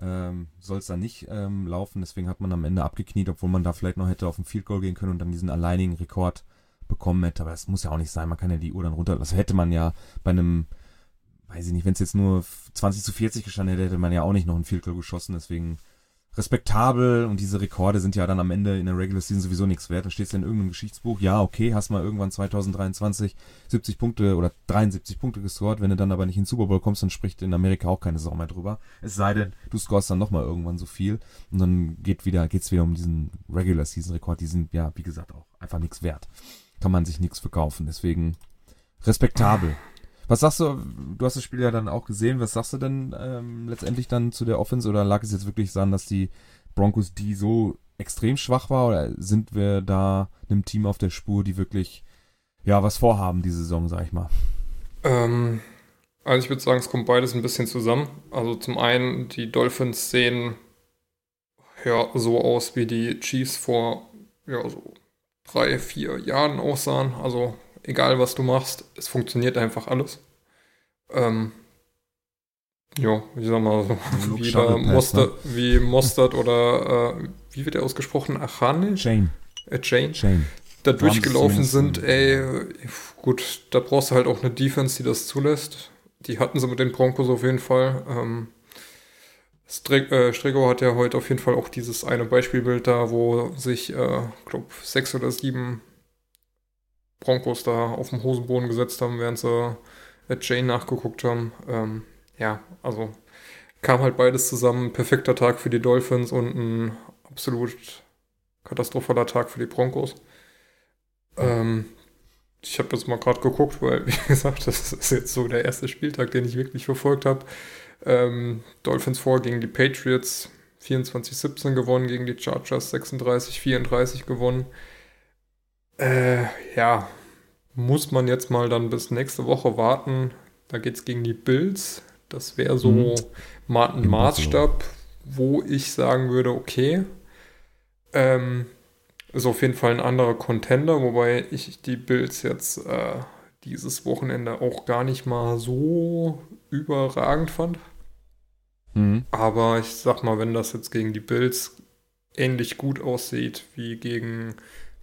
ähm, soll es dann nicht ähm, laufen. Deswegen hat man am Ende abgekniet, obwohl man da vielleicht noch hätte auf ein Field Goal gehen können und dann diesen alleinigen Rekord bekommen hätte. Aber es muss ja auch nicht sein. Man kann ja die Uhr dann runter. Das hätte man ja bei einem, weiß ich nicht, wenn es jetzt nur 20 zu 40 gestanden hätte, hätte man ja auch nicht noch ein Field Goal geschossen. Deswegen respektabel und diese Rekorde sind ja dann am Ende in der Regular Season sowieso nichts wert. Dann steht es ja in irgendeinem Geschichtsbuch, ja, okay, hast mal irgendwann 2023 70 Punkte oder 73 Punkte gescored, wenn du dann aber nicht in den Super Bowl kommst, dann spricht in Amerika auch keine Sau mehr drüber. Es sei denn, du scorest dann nochmal irgendwann so viel und dann geht wieder, geht's wieder um diesen Regular Season Rekord, die sind ja, wie gesagt, auch einfach nichts wert. Kann man sich nichts verkaufen, deswegen respektabel. Was sagst du, du hast das Spiel ja dann auch gesehen, was sagst du denn ähm, letztendlich dann zu der Offense oder lag es jetzt wirklich daran, dass die Broncos die so extrem schwach war oder sind wir da einem Team auf der Spur, die wirklich ja was vorhaben diese Saison, sag ich mal? Ähm, also ich würde sagen, es kommt beides ein bisschen zusammen. Also zum einen, die Dolphins sehen ja so aus, wie die Chiefs vor ja so drei, vier Jahren aussahen. Also egal was du machst, es funktioniert einfach alles. Ähm, ja, ich sag mal so, wie, Mostert, ne? wie Mostert oder äh, wie wird er ausgesprochen? Achane? Shane. Äh, Jane. Shane. Da durchgelaufen sind, ey, gut, da brauchst du halt auch eine Defense, die das zulässt. Die hatten sie mit den Broncos auf jeden Fall. Ähm, äh, Strigo hat ja heute auf jeden Fall auch dieses eine Beispielbild da, wo sich, äh, glaube sechs oder sieben Broncos da auf dem Hosenboden gesetzt haben, während sie at Jane nachgeguckt haben. Ähm, ja, also kam halt beides zusammen. Perfekter Tag für die Dolphins und ein absolut katastrophaler Tag für die Broncos. Ähm, ich habe jetzt mal gerade geguckt, weil, wie gesagt, das ist jetzt so der erste Spieltag, den ich wirklich verfolgt habe. Ähm, Dolphins vor gegen die Patriots 24-17 gewonnen, gegen die Chargers 36-34 gewonnen. Äh, ja, muss man jetzt mal dann bis nächste Woche warten. Da geht es gegen die Bills. Das wäre so mhm. ein Maßstab, wo ich sagen würde, okay, ähm, ist auf jeden Fall ein anderer Contender, wobei ich die Bills jetzt äh, dieses Wochenende auch gar nicht mal so überragend fand. Mhm. Aber ich sag mal, wenn das jetzt gegen die Bills ähnlich gut aussieht wie gegen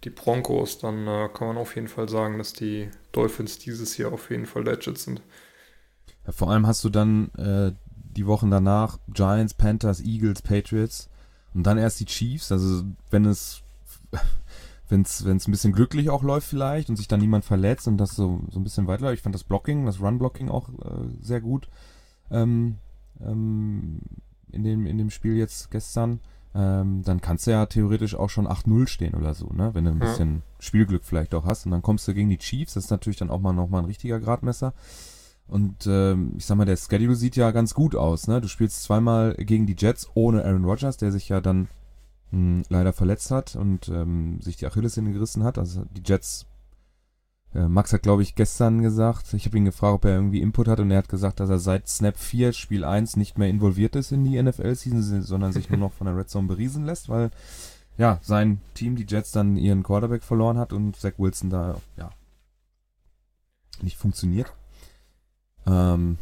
die Broncos, dann äh, kann man auf jeden Fall sagen, dass die Dolphins dieses Jahr auf jeden Fall legit sind. Ja, vor allem hast du dann äh, die Wochen danach Giants, Panthers, Eagles, Patriots und dann erst die Chiefs. Also wenn es wenn es ein bisschen glücklich auch läuft vielleicht und sich dann niemand verletzt und das so, so ein bisschen weiterläuft. Ich fand das Blocking, das Run-Blocking auch äh, sehr gut ähm, ähm, in, dem, in dem Spiel jetzt gestern ähm, dann kannst du ja theoretisch auch schon 8-0 stehen oder so, ne? Wenn du ein bisschen ja. Spielglück vielleicht auch hast. Und dann kommst du gegen die Chiefs, das ist natürlich dann auch mal nochmal ein richtiger Gradmesser. Und ähm, ich sag mal, der Schedule sieht ja ganz gut aus, ne? Du spielst zweimal gegen die Jets ohne Aaron Rodgers, der sich ja dann mh, hm, leider verletzt hat und ähm, sich die Achillessehne gerissen hat. Also die Jets Max hat, glaube ich, gestern gesagt, ich habe ihn gefragt, ob er irgendwie Input hat und er hat gesagt, dass er seit Snap 4, Spiel 1 nicht mehr involviert ist in die NFL-Season, sondern sich nur noch von der Red Zone beriesen lässt, weil ja, sein Team, die Jets, dann ihren Quarterback verloren hat und Zach Wilson da, ja, nicht funktioniert. Ähm,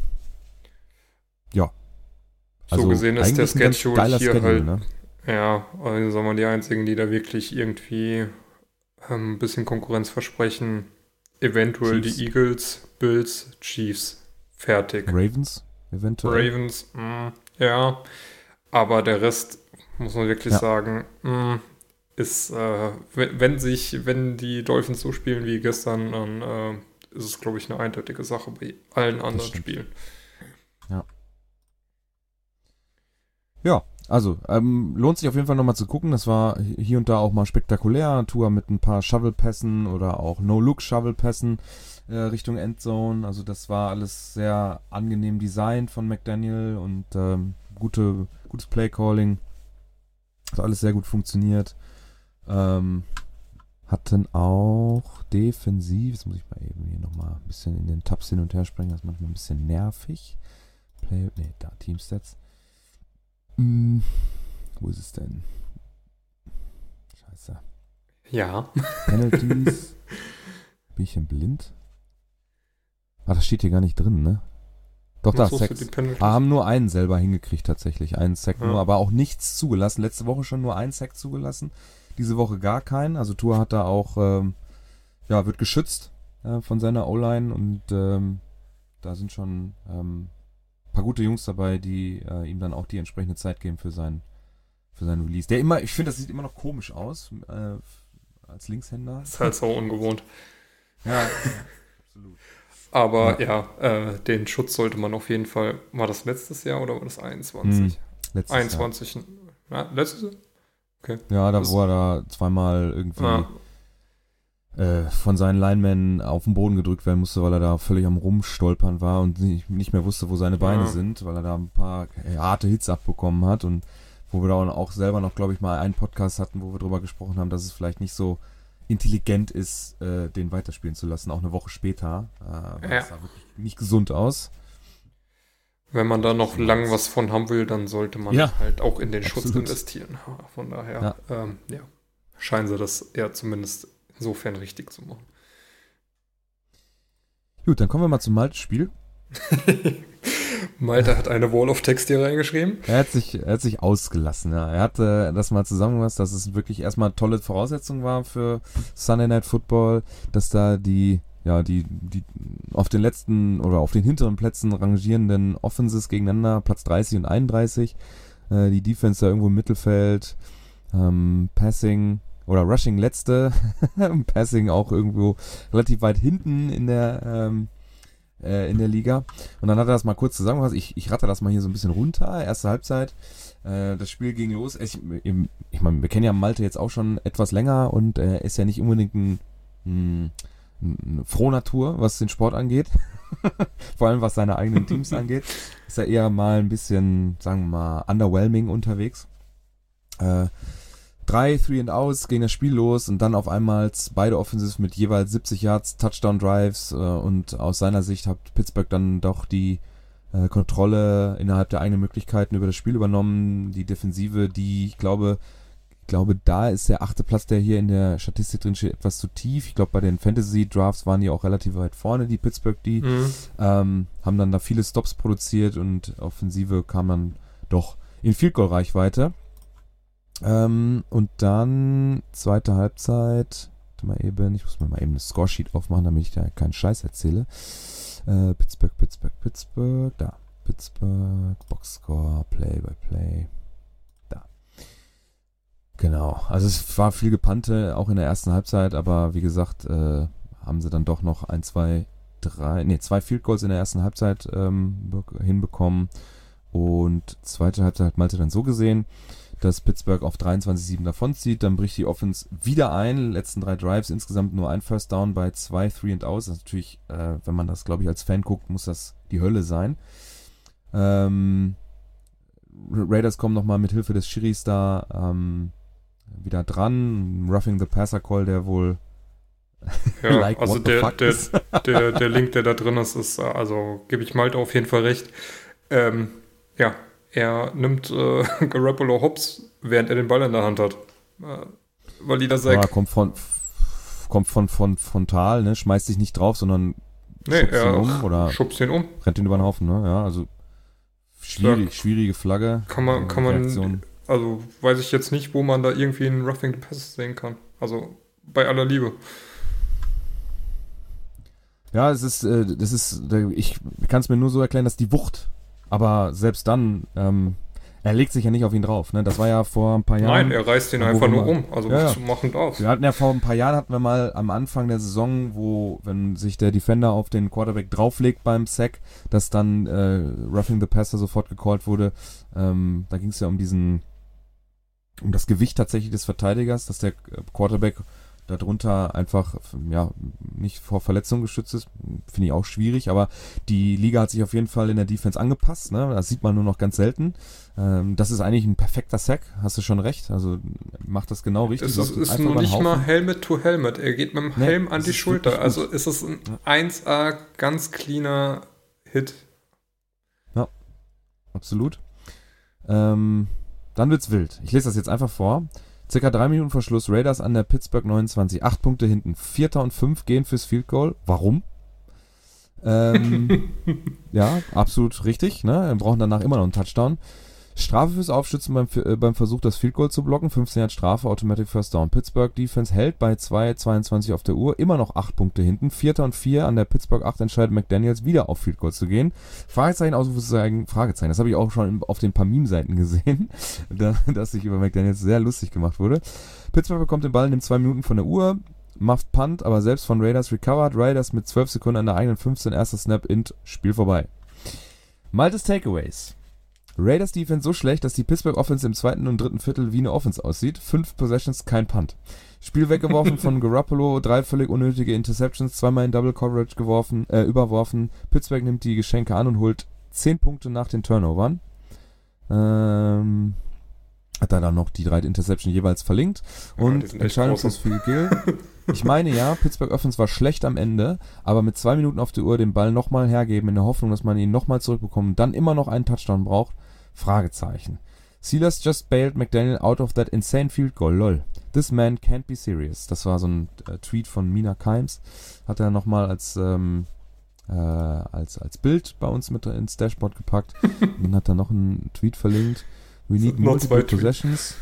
ja. Also so gesehen ist der Schedule hier Schedule, halt, ne? ja, also sagen wir die einzigen, die da wirklich irgendwie ähm, ein bisschen Konkurrenz versprechen, Eventuell Chiefs. die Eagles, Bills, Chiefs. Fertig. Ravens, eventuell. Ravens, mh, mm, ja. Aber der Rest, muss man wirklich ja. sagen, mh, mm, ist, äh, wenn, wenn, sich, wenn die Dolphins so spielen wie gestern, dann äh, ist es, glaube ich, eine eindeutige Sache bei allen anderen Spielen. Ja. Ja, also, ähm, lohnt sich auf jeden Fall nochmal zu gucken. Das war hier und da auch mal spektakulär. Tour mit ein paar Shovel-Pässen oder auch No-Look-Shovel-Pässen äh, Richtung Endzone. Also das war alles sehr angenehm designt von McDaniel und ähm, gute, gutes Play-Calling. Hat alles sehr gut funktioniert. Ähm, hatten auch defensiv, jetzt muss ich mal eben hier nochmal ein bisschen in den Tabs hin und her springen, das ist manchmal ein bisschen nervig. Play, nee, da, Teamstats. Hm, wo ist es denn? Scheiße. Ja. Penalties. Bin ich denn blind? Ah, das steht hier gar nicht drin, ne? Doch, da, Sex. Ah, haben nur einen selber hingekriegt tatsächlich. Einen Sack ja. nur, aber auch nichts zugelassen. Letzte Woche schon nur einen Sack zugelassen. Diese Woche gar keinen. Also Tour hat da auch, ähm, ja, wird geschützt äh, von seiner O-Line und ähm, da sind schon ähm, paar gute Jungs dabei, die äh, ihm dann auch die entsprechende Zeit geben für sein für seinen Release. Der immer, ich finde, das sieht immer noch komisch aus äh, als Linkshänder. ist halt so ungewohnt. ja, absolut. Aber ja, ja äh, den Schutz sollte man auf jeden Fall. War das letztes Jahr oder war das 21? Hm, letztes 21. Jahr. Ja, letztes Jahr? Okay. Ja, da das, wo er da zweimal irgendwie ja. Äh, von seinen Linemen auf den Boden gedrückt werden musste, weil er da völlig am Rumstolpern war und nicht, mehr wusste, wo seine Beine ja. sind, weil er da ein paar harte Hits abbekommen hat und wo wir da auch selber noch, glaube ich, mal einen Podcast hatten, wo wir drüber gesprochen haben, dass es vielleicht nicht so intelligent ist, äh, den weiterspielen zu lassen, auch eine Woche später. Äh, ja. sah wirklich nicht gesund aus. Wenn man da noch lang was von haben will, dann sollte man ja, halt auch in den absolut. Schutz investieren. Von daher, ja. Ähm, ja, scheinen sie das ja zumindest insofern richtig zu machen. Gut, dann kommen wir mal zum Malte-Spiel. Malte hat eine Wall of Text hier reingeschrieben. Er hat sich, er hat sich ausgelassen, ja. Er hatte das mal zusammengefasst, dass es wirklich erstmal tolle Voraussetzung war für Sunday Night Football, dass da die, ja, die, die auf den letzten oder auf den hinteren Plätzen rangierenden Offenses gegeneinander, Platz 30 und 31, äh, die Defense da irgendwo im Mittelfeld, ähm, Passing oder Rushing letzte, Passing auch irgendwo relativ weit hinten in der, ähm, äh, in der Liga. Und dann hat er das mal kurz zusammengefasst. Ich, ich ratte das mal hier so ein bisschen runter. Erste Halbzeit. Äh, das Spiel ging los. Ich, ich meine, wir kennen ja Malte jetzt auch schon etwas länger und er ist ja nicht unbedingt ein, ein, ein Frohnatur, was den Sport angeht. Vor allem was seine eigenen Teams angeht. Ist er eher mal ein bisschen, sagen wir mal, underwhelming unterwegs. Äh, drei Three and Outs ging das Spiel los und dann auf einmal beide Offensives mit jeweils 70 Yards Touchdown Drives äh, und aus seiner Sicht hat Pittsburgh dann doch die äh, Kontrolle innerhalb der eigenen Möglichkeiten über das Spiel übernommen. Die Defensive, die ich glaube, ich glaube, da ist der achte Platz, der hier in der Statistik drin steht, etwas zu tief. Ich glaube, bei den Fantasy Drafts waren die auch relativ weit vorne, die Pittsburgh, die mhm. ähm, haben dann da viele Stops produziert und Offensive kam dann doch in Field Goal Reichweite. Ähm, und dann zweite Halbzeit. Warte mal eben, ich muss mir mal eben eine Scoresheet aufmachen, damit ich da keinen Scheiß erzähle. Äh, Pittsburgh, Pittsburgh, Pittsburgh. Da. Pittsburgh, Boxscore, Play by Play. Da. Genau. Also es war viel Gepannte, auch in der ersten Halbzeit, aber wie gesagt, äh, haben sie dann doch noch ein, zwei, drei, nee, zwei Field Goals in der ersten Halbzeit ähm, hinbekommen. Und zweite Halbzeit hat Malte dann so gesehen dass Pittsburgh auf 23-7 davonzieht. Dann bricht die Offense wieder ein. Letzten drei Drives insgesamt nur ein First Down bei zwei Three and Outs. Das ist natürlich, äh, wenn man das, glaube ich, als Fan guckt, muss das die Hölle sein. Ähm, Raiders kommen nochmal mit Hilfe des Schiris da ähm, wieder dran. Roughing the Passer Call, der wohl ja, like also der, der, der, der Link, der da drin ist, ist, also gebe ich Malte auf jeden Fall recht. Ähm, ja, er nimmt äh, Garoppolo Hobbs, während er den Ball in der Hand hat. Äh, weil die da sagt. Ja, kommt von, kommt von, von frontal, ne? Schmeißt sich nicht drauf, sondern nee, schubst ihn um oder schubst ihn um. Rennt ihn über den Haufen, ne? Ja, also schwierig, ja. schwierige Flagge. Kann man, äh, kann man, also weiß ich jetzt nicht, wo man da irgendwie einen Roughing the Pass sehen kann. Also bei aller Liebe. Ja, es ist, äh, das ist, ich kann es mir nur so erklären, dass die Wucht aber selbst dann, ähm, er legt sich ja nicht auf ihn drauf. Ne? Das war ja vor ein paar Jahren. Nein, er reißt ihn einfach nur um. Also ja, ja. machend aus. Wir hatten ja vor ein paar Jahren hatten wir mal am Anfang der Saison, wo wenn sich der Defender auf den Quarterback drauflegt beim Sack, dass dann äh, Roughing the Passer sofort gecallt wurde. Ähm, da ging es ja um diesen um das Gewicht tatsächlich des Verteidigers, dass der Quarterback darunter einfach ja nicht vor Verletzungen geschützt ist, finde ich auch schwierig, aber die Liga hat sich auf jeden Fall in der Defense angepasst, ne? Das sieht man nur noch ganz selten. Ähm, das ist eigentlich ein perfekter Sack, hast du schon recht. Also macht das genau richtig. Es ist, ist nur nicht mal Helmet to Helmet. Er geht mit dem Helm nee, an die Schulter. Also ist es ein 1A ganz cleaner Hit. Ja, absolut. Ähm, dann wird's wild. Ich lese das jetzt einfach vor. Circa drei Minuten vor Schluss Raiders an der Pittsburgh 29. Acht Punkte hinten. Vierter und fünf gehen fürs Field Goal. Warum? ähm, ja, absolut richtig. Ne? Wir brauchen danach immer noch einen Touchdown. Strafe fürs Aufschützen beim, äh, beim Versuch, das Field Goal zu blocken. 15 Yard Strafe, Automatic First Down. Pittsburgh Defense hält bei 2,22 auf der Uhr. Immer noch 8 Punkte hinten. Vierter und 4 an der Pittsburgh 8 entscheidet McDaniels wieder auf Field Goal zu gehen. Fragezeichen, Ausrufezeichen, Fragezeichen. Das habe ich auch schon auf den paar Meme-Seiten gesehen, dass sich über McDaniels sehr lustig gemacht wurde. Pittsburgh bekommt den Ball, nimmt 2 Minuten von der Uhr. Muffed Punt, aber selbst von Raiders recovered. Raiders mit 12 Sekunden an der eigenen 15. Erster Snap, Int, Spiel vorbei. Maltes Takeaways. Raiders Defense so schlecht, dass die Pittsburgh Offense im zweiten und dritten Viertel wie eine Offense aussieht. Fünf Possessions, kein Punt. Spiel weggeworfen von Garoppolo, drei völlig unnötige Interceptions, zweimal in Double Coverage geworfen, äh, überworfen. Pittsburgh nimmt die Geschenke an und holt zehn Punkte nach den Turnovern. Ähm, hat er dann noch die drei Interceptions jeweils verlinkt. Und ja, Gill. Ich meine ja, Pittsburgh Offense war schlecht am Ende, aber mit zwei Minuten auf der Uhr den Ball nochmal hergeben in der Hoffnung, dass man ihn nochmal zurückbekommt und dann immer noch einen Touchdown braucht, Fragezeichen. Steelers just bailed McDaniel out of that insane field goal. Lol. This man can't be serious. Das war so ein äh, Tweet von Mina Kimes. Hat er nochmal als, ähm, äh, als, als Bild bei uns mit ins Dashboard gepackt. und dann hat er noch einen Tweet verlinkt. We need multiple possessions.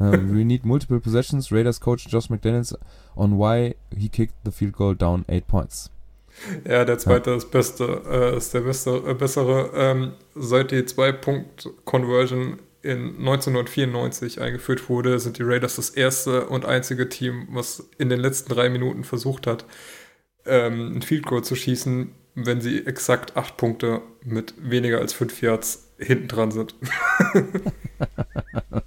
Uh, we need multiple possessions. Raiders coach Josh McDaniels on why he kicked the field goal down eight points. Ja, der zweite ja. ist beste, äh, ist der beste, äh, bessere. Ähm, seit die Zwei-Punkt-Conversion in 1994 eingeführt wurde, sind die Raiders das erste und einzige Team, was in den letzten drei Minuten versucht hat, ähm, ein Field Goal zu schießen, wenn sie exakt acht Punkte mit weniger als fünf Yards hinten dran sind.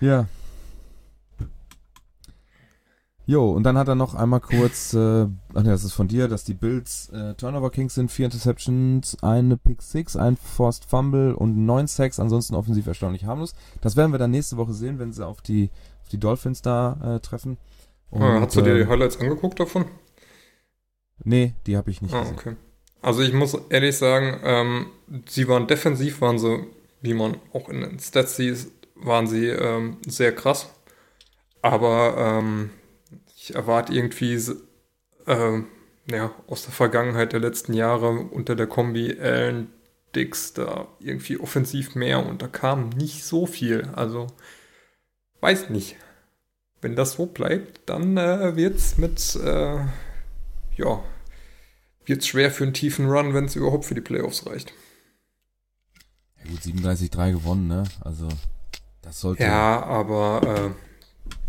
ja, Jo, und dann hat er noch einmal kurz, äh, ach nee, das ist von dir, dass die Bills äh, Turnover Kings sind, vier Interceptions, eine Pick Six, ein Forced Fumble und neun Sacks, ansonsten offensiv erstaunlich harmlos. Das werden wir dann nächste Woche sehen, wenn sie auf die, auf die Dolphins da äh, treffen. Und, ah, hast du dir die äh, Highlights angeguckt davon? Nee, die habe ich nicht ah, gesehen. Okay. Also ich muss ehrlich sagen, ähm, sie waren defensiv, waren sie, wie man auch in den Stats sieht, waren sie ähm, sehr krass. Aber ähm, ich erwarte irgendwie äh, ja, aus der Vergangenheit der letzten Jahre unter der Kombi Allen Dix da irgendwie offensiv mehr und da kam nicht so viel. Also weiß nicht. Wenn das so bleibt, dann äh, es mit äh, ja wird's schwer für einen tiefen Run, wenn es überhaupt für die Playoffs reicht. Ja gut, 37-3 gewonnen, ne? Also das sollte. Ja, aber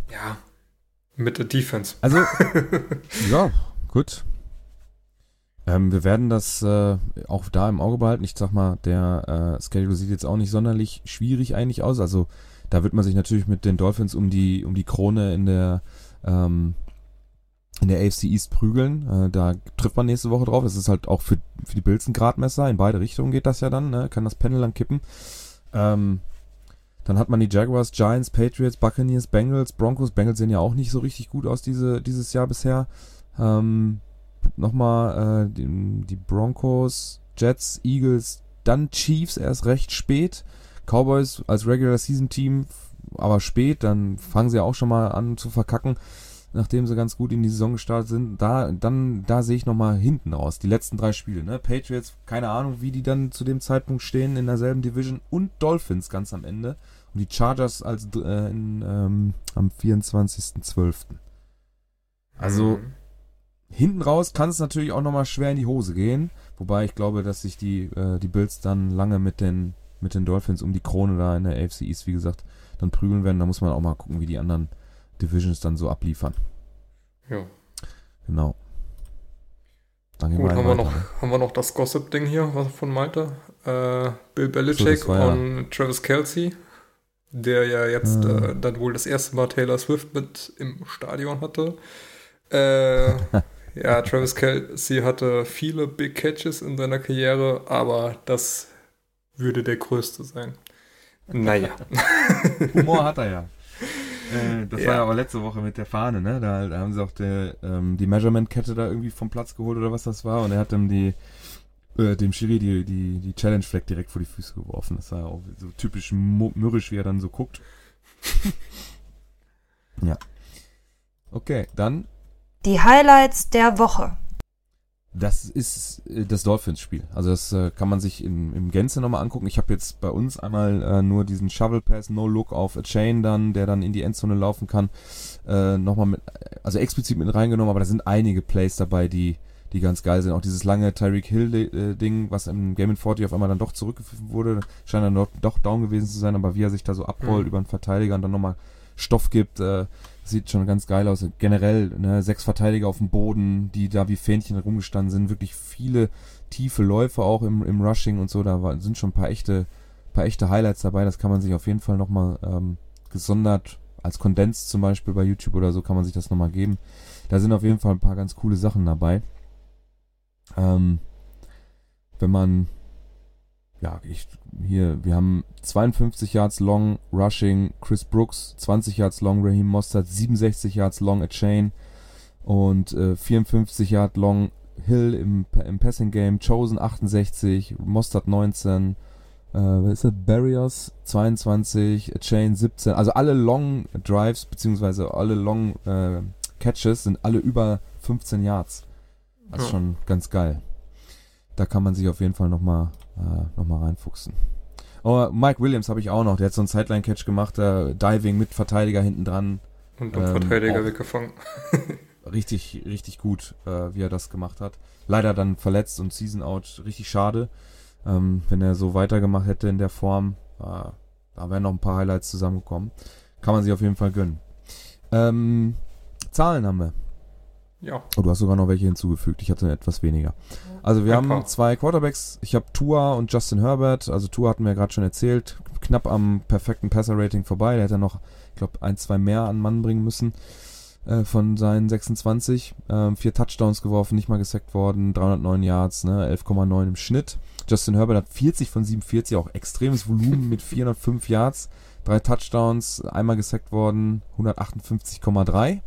äh, ja, mit der Defense. Also, ja, gut. Ähm, wir werden das äh, auch da im Auge behalten. Ich sag mal, der äh, Schedule sieht jetzt auch nicht sonderlich schwierig eigentlich aus. Also da wird man sich natürlich mit den Dolphins um die um die Krone in der ähm, in der AFC East prügeln. Äh, da trifft man nächste Woche drauf. Das ist halt auch für, für die Bills ein Gradmesser. In beide Richtungen geht das ja dann. Ne? Kann das Panel dann kippen. Ähm, dann hat man die Jaguars, Giants, Patriots, Buccaneers, Bengals, Broncos. Bengals sehen ja auch nicht so richtig gut aus diese, dieses Jahr bisher. Ähm, Nochmal äh, die, die Broncos, Jets, Eagles, dann Chiefs erst recht spät. Cowboys als Regular Season Team, aber spät, dann fangen sie auch schon mal an zu verkacken nachdem sie ganz gut in die Saison gestartet sind, da, dann, da sehe ich nochmal hinten raus. Die letzten drei Spiele, ne? Patriots, keine Ahnung, wie die dann zu dem Zeitpunkt stehen in derselben Division und Dolphins ganz am Ende. Und die Chargers als äh, in, ähm, am 24.12. Also mhm. hinten raus kann es natürlich auch nochmal schwer in die Hose gehen. Wobei ich glaube, dass sich die, äh, die Bills dann lange mit den, mit den Dolphins um die Krone da in der AFC East, wie gesagt, dann prügeln werden. Da muss man auch mal gucken, wie die anderen Divisions dann so abliefern. Ja. Genau. Dann Gut, haben wir, noch, ne? haben wir noch das Gossip-Ding hier was von Malte. Äh, Bill Belichick so, und ja. Travis Kelsey der ja jetzt ah. äh, dann wohl das erste Mal Taylor Swift mit im Stadion hatte. Äh, ja, Travis Kelsey hatte viele Big Catches in seiner Karriere, aber das würde der größte sein. Naja. Humor hat er ja. Äh, das ja. war ja auch letzte Woche mit der Fahne, ne? Da, da haben sie auch der, ähm, die Measurement-Kette da irgendwie vom Platz geholt oder was das war und er hat dann die äh, dem Schiri die, die, die Challenge Flag direkt vor die Füße geworfen. Das war auch so typisch mürrisch, wie er dann so guckt. ja. Okay, dann. Die Highlights der Woche. Das ist äh, das Dolphins-Spiel. Also das äh, kann man sich im, im Gänze nochmal angucken. Ich habe jetzt bei uns einmal äh, nur diesen Shovel Pass No Look auf a Chain dann, der dann in die Endzone laufen kann, äh, nochmal mit, also explizit mit reingenommen. Aber da sind einige Plays dabei, die die ganz geil sind. Auch dieses lange Tyreek Hill-Ding, was im Game 40 auf einmal dann doch zurückgeführt wurde, scheint dann doch, doch down gewesen zu sein, aber wie er sich da so abrollt mhm. über einen Verteidiger und dann nochmal Stoff gibt, äh, sieht schon ganz geil aus. Generell, ne, sechs Verteidiger auf dem Boden, die da wie Fähnchen rumgestanden sind, wirklich viele tiefe Läufe auch im, im Rushing und so, da war, sind schon ein paar echte, paar echte Highlights dabei, das kann man sich auf jeden Fall nochmal ähm, gesondert als Kondens zum Beispiel bei YouTube oder so kann man sich das nochmal geben. Da sind auf jeden Fall ein paar ganz coole Sachen dabei. Ähm, wenn man, ja, ich, hier, wir haben 52 Yards long Rushing Chris Brooks, 20 Yards long Raheem Mostert, 67 Yards long a Chain und äh, 54 Yards long Hill im, im Passing Game, Chosen 68, Mostert 19, äh, wer ist das? Barriers 22, a Chain 17, also alle Long Drives, beziehungsweise alle Long äh, Catches sind alle über 15 Yards. Das ist schon ganz geil. Da kann man sich auf jeden Fall nochmal äh, noch reinfuchsen. Oh, Mike Williams habe ich auch noch. Der hat so einen Sideline-Catch gemacht, äh, Diving mit Verteidiger hinten dran. Und ähm, Verteidiger weggefangen. richtig, richtig gut, äh, wie er das gemacht hat. Leider dann verletzt und Season Out. Richtig schade. Ähm, wenn er so weitergemacht hätte in der Form, äh, da wären noch ein paar Highlights zusammengekommen. Kann man sich auf jeden Fall gönnen. Ähm, Zahlen haben wir. Ja. Oh, du hast sogar noch welche hinzugefügt. Ich hatte etwas weniger. Also wir Ein haben paar. zwei Quarterbacks. Ich habe Tua und Justin Herbert. Also Tua hatten wir gerade schon erzählt. Knapp am perfekten Passer-Rating vorbei. Der hätte noch, ich glaube, ein, zwei mehr an Mann bringen müssen äh, von seinen 26. Ähm, vier Touchdowns geworfen, nicht mal gesackt worden. 309 Yards, ne, 11,9 im Schnitt. Justin Herbert hat 40 von 47, auch extremes Volumen mit 405 Yards. Drei Touchdowns, einmal gesackt worden, 158,3.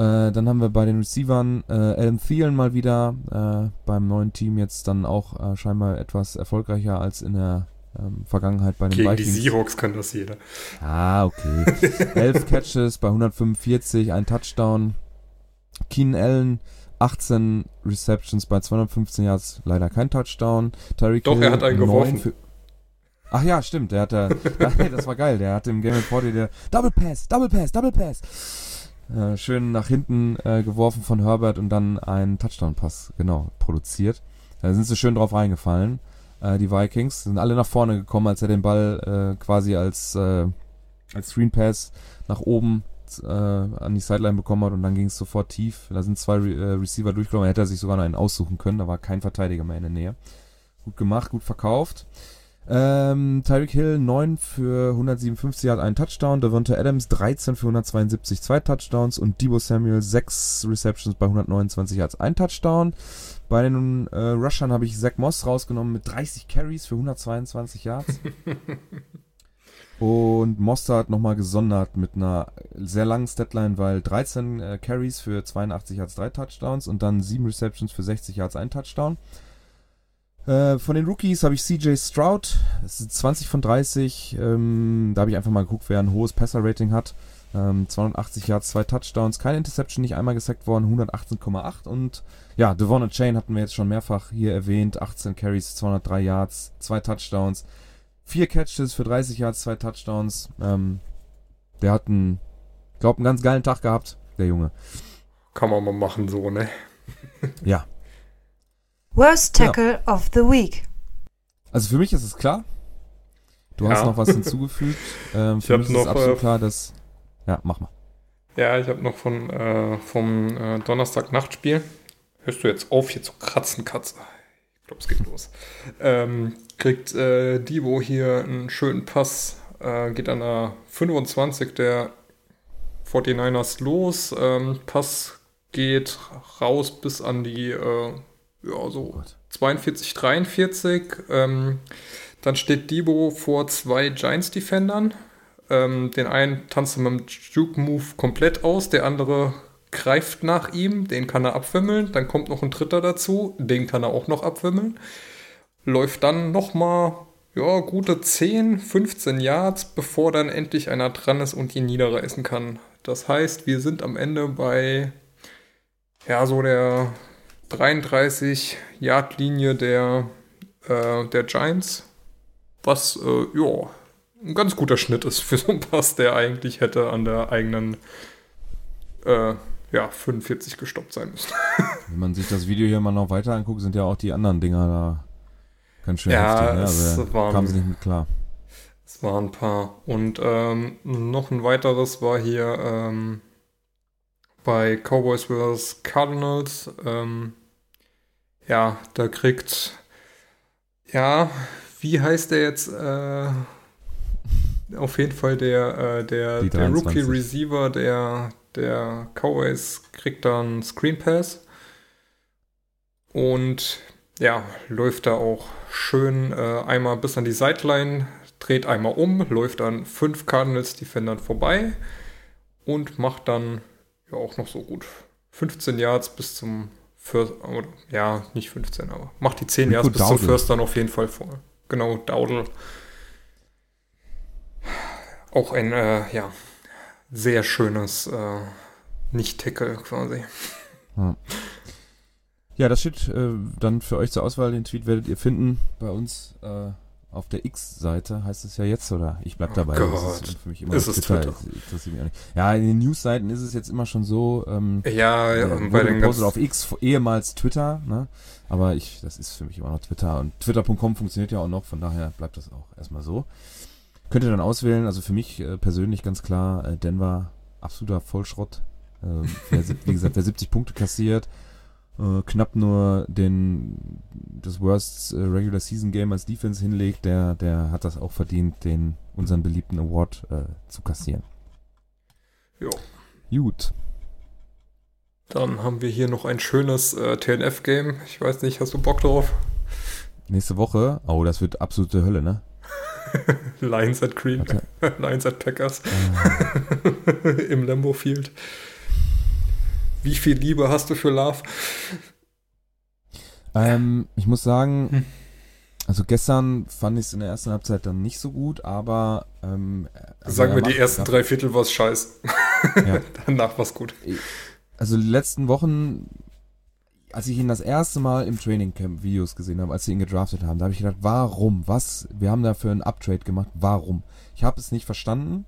Äh, dann haben wir bei den Receivern äh, Adam Thielen mal wieder äh, beim neuen Team jetzt dann auch äh, scheinbar etwas erfolgreicher als in der ähm, Vergangenheit bei den Gegen Vikings. die Seahawks kann das jeder. Ah, okay. Elf Catches bei 145, ein Touchdown. Keenan Allen 18 Receptions bei 215 Yards, leider kein Touchdown. Tyreek Doch, Hill, er hat einen geworfen. Ach ja, stimmt, der hat da, das war geil, der hat im Game of 40 der Double Pass, Double Pass, Double Pass. Äh, schön nach hinten äh, geworfen von Herbert und dann einen Touchdown-Pass, genau, produziert. Da sind sie schön drauf reingefallen. Äh, die Vikings sind alle nach vorne gekommen, als er den Ball äh, quasi als, äh, als Screen Pass nach oben äh, an die Sideline bekommen hat und dann ging es sofort tief. Da sind zwei Re äh, Receiver durchgelaufen, hätte er sich sogar noch einen aussuchen können, da war kein Verteidiger mehr in der Nähe. Gut gemacht, gut verkauft. Ähm, Tyreek Hill 9 für 157 hat einen Touchdown, Devonta Adams 13 für 172 zwei Touchdowns und Debo Samuel 6 Receptions bei 129 Yards ein Touchdown. Bei den äh, Rushern habe ich Zach Moss rausgenommen mit 30 Carries für 122 Yards. und Mostert nochmal gesondert mit einer sehr langen Statline, weil 13 äh, Carries für 82 Yards drei Touchdowns und dann 7 Receptions für 60 Yards ein Touchdown. Äh, von den Rookies habe ich CJ Stroud, das ist 20 von 30. Ähm, da habe ich einfach mal geguckt, wer ein hohes Passer-Rating hat. Ähm, 280 Yards, zwei Touchdowns, keine Interception, nicht einmal gesackt worden, 118,8. Und ja, Devon Chain hatten wir jetzt schon mehrfach hier erwähnt. 18 Carries, 203 Yards, zwei Touchdowns, vier Catches für 30 Yards, zwei Touchdowns. Ähm, der hat einen, glaube einen ganz geilen Tag gehabt, der Junge. Kann man mal machen, so, ne? ja, Worst Tackle ja. of the Week. Also für mich ist es klar. Du ja. hast noch was hinzugefügt. Ähm, für ich mich ist es absolut äh, klar, dass. Ja, mach mal. Ja, ich habe noch von, äh, vom äh, Donnerstag-Nachtspiel. Hörst du jetzt auf, hier zu kratzen, Katze? Ich glaube, es geht los. Ähm, kriegt äh, Divo hier einen schönen Pass äh, geht an der 25 der 49ers los. Ähm, Pass geht raus bis an die äh, ja, so 42, 43. Ähm, dann steht Debo vor zwei Giants-Defendern. Ähm, den einen tanzt er mit dem Juke-Move komplett aus, der andere greift nach ihm, den kann er abwimmeln. Dann kommt noch ein dritter dazu, den kann er auch noch abwimmeln. Läuft dann nochmal ja, gute 10, 15 Yards, bevor dann endlich einer dran ist und ihn niederreißen kann. Das heißt, wir sind am Ende bei ja, so der 33-Yard-Linie der, äh, der Giants. Was, äh, ja, ein ganz guter Schnitt ist für so einen Pass, der eigentlich hätte an der eigenen äh, ja, 45 gestoppt sein müssen. Wenn man sich das Video hier mal noch weiter anguckt, sind ja auch die anderen Dinger da ganz schön ja, heftig. Ne? Also es waren, kamen sie nicht mit klar. Es waren ein paar. Und ähm, noch ein weiteres war hier ähm, bei Cowboys vs. Cardinals. Ähm, ja, da kriegt, ja, wie heißt der jetzt? Äh, auf jeden Fall der, äh, der, der Rookie Receiver der, der Cowboys kriegt dann Screen Pass. Und ja, läuft da auch schön äh, einmal bis an die Sideline, dreht einmal um, läuft dann fünf Cardinals Defendern vorbei und macht dann ja auch noch so gut. 15 Yards bis zum Oder, ja, nicht 15, aber macht die 10 Yards bis Daudel. zum First dann auf jeden Fall vor. Genau, Daudel. Auch ein, äh, ja, sehr schönes äh, Nicht-Tackle quasi. Ja. ja das steht äh, dann für euch zur Auswahl. Den Tweet werdet ihr finden bei uns äh, auf der X-Seite, heißt es ja jetzt, oder? Ich bleib dabei. Oh das ist für mich immer ist Twitter. Twitter. Ja, in den News-Seiten ist es jetzt immer schon so. Ähm, ja, ja äh, bei den auf X, ehemals Twitter, ne? Aber ich, das ist für mich immer noch Twitter. Und twitter.com funktioniert ja auch noch, von daher bleibt das auch erstmal so. Könnt ihr dann auswählen, also für mich äh, persönlich ganz klar, äh, Denver absoluter Vollschrott. Äh, wer, wie gesagt, wer 70 Punkte kassiert, äh, knapp nur den das Worst äh, Regular Season Game als Defense hinlegt, der, der hat das auch verdient, den unseren beliebten Award äh, zu kassieren. Ja. Gut. Dann haben wir hier noch ein schönes äh, TNF-Game. Ich weiß nicht, hast du Bock drauf? Nächste Woche? Oh, das wird absolute Hölle, ne? Lions at Green, Lions at Packers ah. im Lambo Field. Wie viel Liebe hast du für Love? Ähm, ich muss sagen, hm. also gestern fand ich es in der ersten Halbzeit dann nicht so gut, aber ähm, also sagen wir, die ersten drei Viertel war es scheiß. Ja. Danach war es gut. Also die letzten Wochen als ich ihn das erste Mal im Training Camp Videos gesehen habe, als sie ihn gedraftet haben, da habe ich gedacht, warum? Was? Wir haben dafür einen Uptrade gemacht. Warum? Ich habe es nicht verstanden.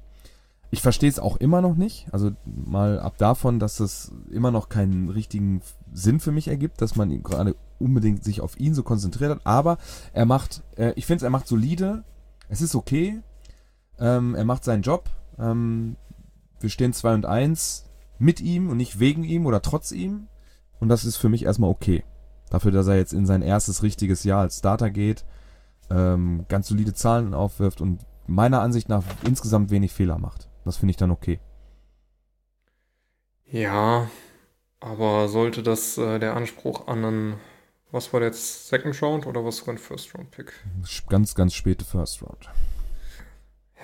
Ich verstehe es auch immer noch nicht. Also mal ab davon, dass es immer noch keinen richtigen Sinn für mich ergibt, dass man gerade unbedingt sich auf ihn so konzentriert hat. Aber er macht, äh, ich finde es, er macht solide. Es ist okay. Ähm, er macht seinen Job. Ähm, wir stehen 2 und 1 mit ihm und nicht wegen ihm oder trotz ihm. Und das ist für mich erstmal okay. Dafür, dass er jetzt in sein erstes richtiges Jahr als Starter geht, ähm, ganz solide Zahlen aufwirft und meiner Ansicht nach insgesamt wenig Fehler macht. Das finde ich dann okay. Ja, aber sollte das äh, der Anspruch an einen, was war der jetzt, Second Round oder was war ein First Round Pick? Ganz, ganz späte First Round.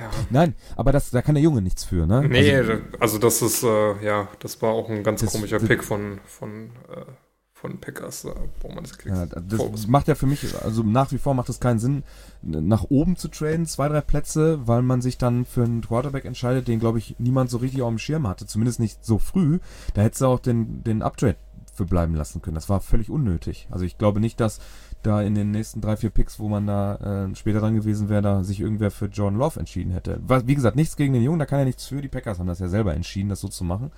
Ja. Nein, aber das, da kann der Junge nichts für, ne? Nee, also, also das ist, äh, ja, das war auch ein ganz das, komischer Pick von, von, äh, von Pickers, äh, wo man das Ja, das macht ja für mich, also nach wie vor macht es keinen Sinn, nach oben zu traden, zwei, drei Plätze, weil man sich dann für einen Quarterback entscheidet, den, glaube ich, niemand so richtig auf dem Schirm hatte, zumindest nicht so früh. Da hättest du auch den, den Uptrade für bleiben lassen können. Das war völlig unnötig. Also ich glaube nicht, dass da in den nächsten drei, vier Picks, wo man da äh, später dran gewesen wäre, da sich irgendwer für John Love entschieden hätte. Wie gesagt, nichts gegen den Jungen, da kann er nichts für. Die Packers haben das ja selber entschieden, das so zu machen.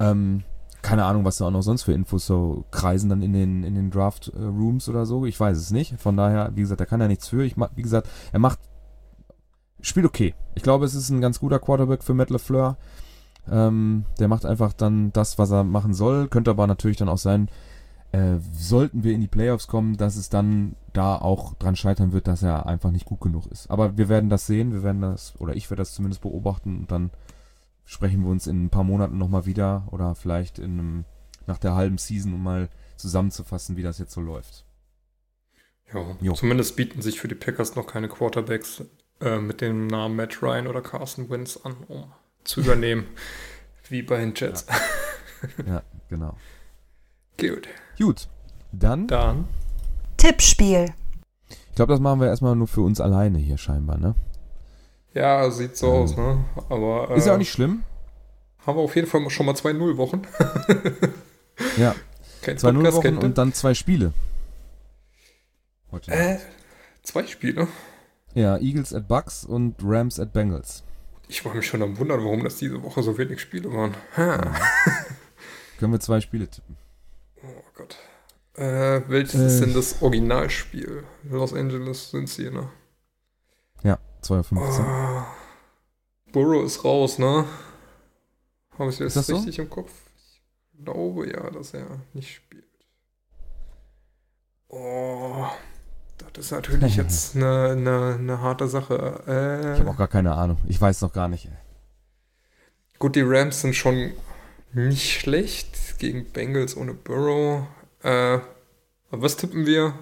Ähm, keine Ahnung, was da auch noch sonst für Infos so kreisen dann in den, in den Draft äh, Rooms oder so. Ich weiß es nicht. Von daher, wie gesagt, da kann er nichts für. Ich, wie gesagt, er macht, spielt okay. Ich glaube, es ist ein ganz guter Quarterback für Matt LeFleur. Ähm, der macht einfach dann das, was er machen soll. Könnte aber natürlich dann auch sein, äh, sollten wir in die Playoffs kommen, dass es dann da auch dran scheitern wird, dass er einfach nicht gut genug ist. Aber wir werden das sehen, wir werden das, oder ich werde das zumindest beobachten und dann sprechen wir uns in ein paar Monaten nochmal wieder oder vielleicht in einem, nach der halben Season, um mal zusammenzufassen, wie das jetzt so läuft. Ja, jo. zumindest bieten sich für die Packers noch keine Quarterbacks äh, mit dem Namen Matt Ryan oder Carson Wentz an, um zu übernehmen, wie bei den Jets. Ja, ja genau. Gut. Gut, dann. Dann. Tippspiel. Ich glaube, das machen wir erstmal nur für uns alleine hier scheinbar, ne? Ja, sieht so ähm, aus, ne? Aber. Äh, ist ja auch nicht schlimm. Haben wir auf jeden Fall schon mal zwei Null-Wochen. ja. Kein zwei Null-Wochen und dann zwei Spiele. Heute äh, zwei Spiele? Ja, Eagles at Bucks und Rams at Bengals. Ich war mich schon am wundern, warum das diese Woche so wenig Spiele waren. Ja. Können wir zwei Spiele tippen? Oh Gott. Äh, welches äh, ist denn das Originalspiel? Los Angeles sind sie, ne? Ja, 2.15 oh, Burrow ist raus, ne? Habe ich das, das richtig so? im Kopf? Ich glaube ja, dass er nicht spielt. Oh. Das ist natürlich jetzt eine, eine, eine harte Sache. Äh, ich habe auch gar keine Ahnung. Ich weiß noch gar nicht. Gut, die Rams sind schon nicht schlecht gegen Bengals ohne Burrow. Äh, was tippen wir?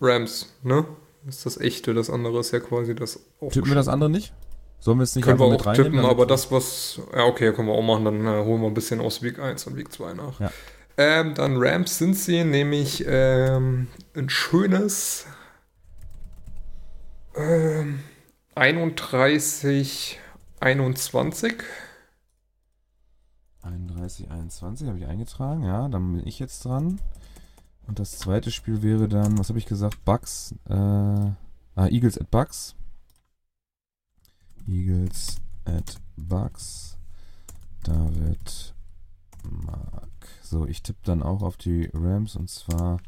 Rams, ne? Das ist das echte, das andere ist ja quasi das Tippen wir das andere nicht? Sollen wir es nicht können wir auch tippen, aber das, was. Ja, okay, können wir auch machen. Dann äh, holen wir ein bisschen aus Week 1 und Week 2 nach. Ja. Ähm, dann Rams sind sie, nämlich ähm, ein schönes ähm, 31, 21. 31, 21 habe ich eingetragen, ja, dann bin ich jetzt dran. Und das zweite Spiel wäre dann, was habe ich gesagt? Bucks, äh, ah, Eagles at Bucks. Eagles at Bucks. David Mark. So, ich tippe dann auch auf die Rams und zwar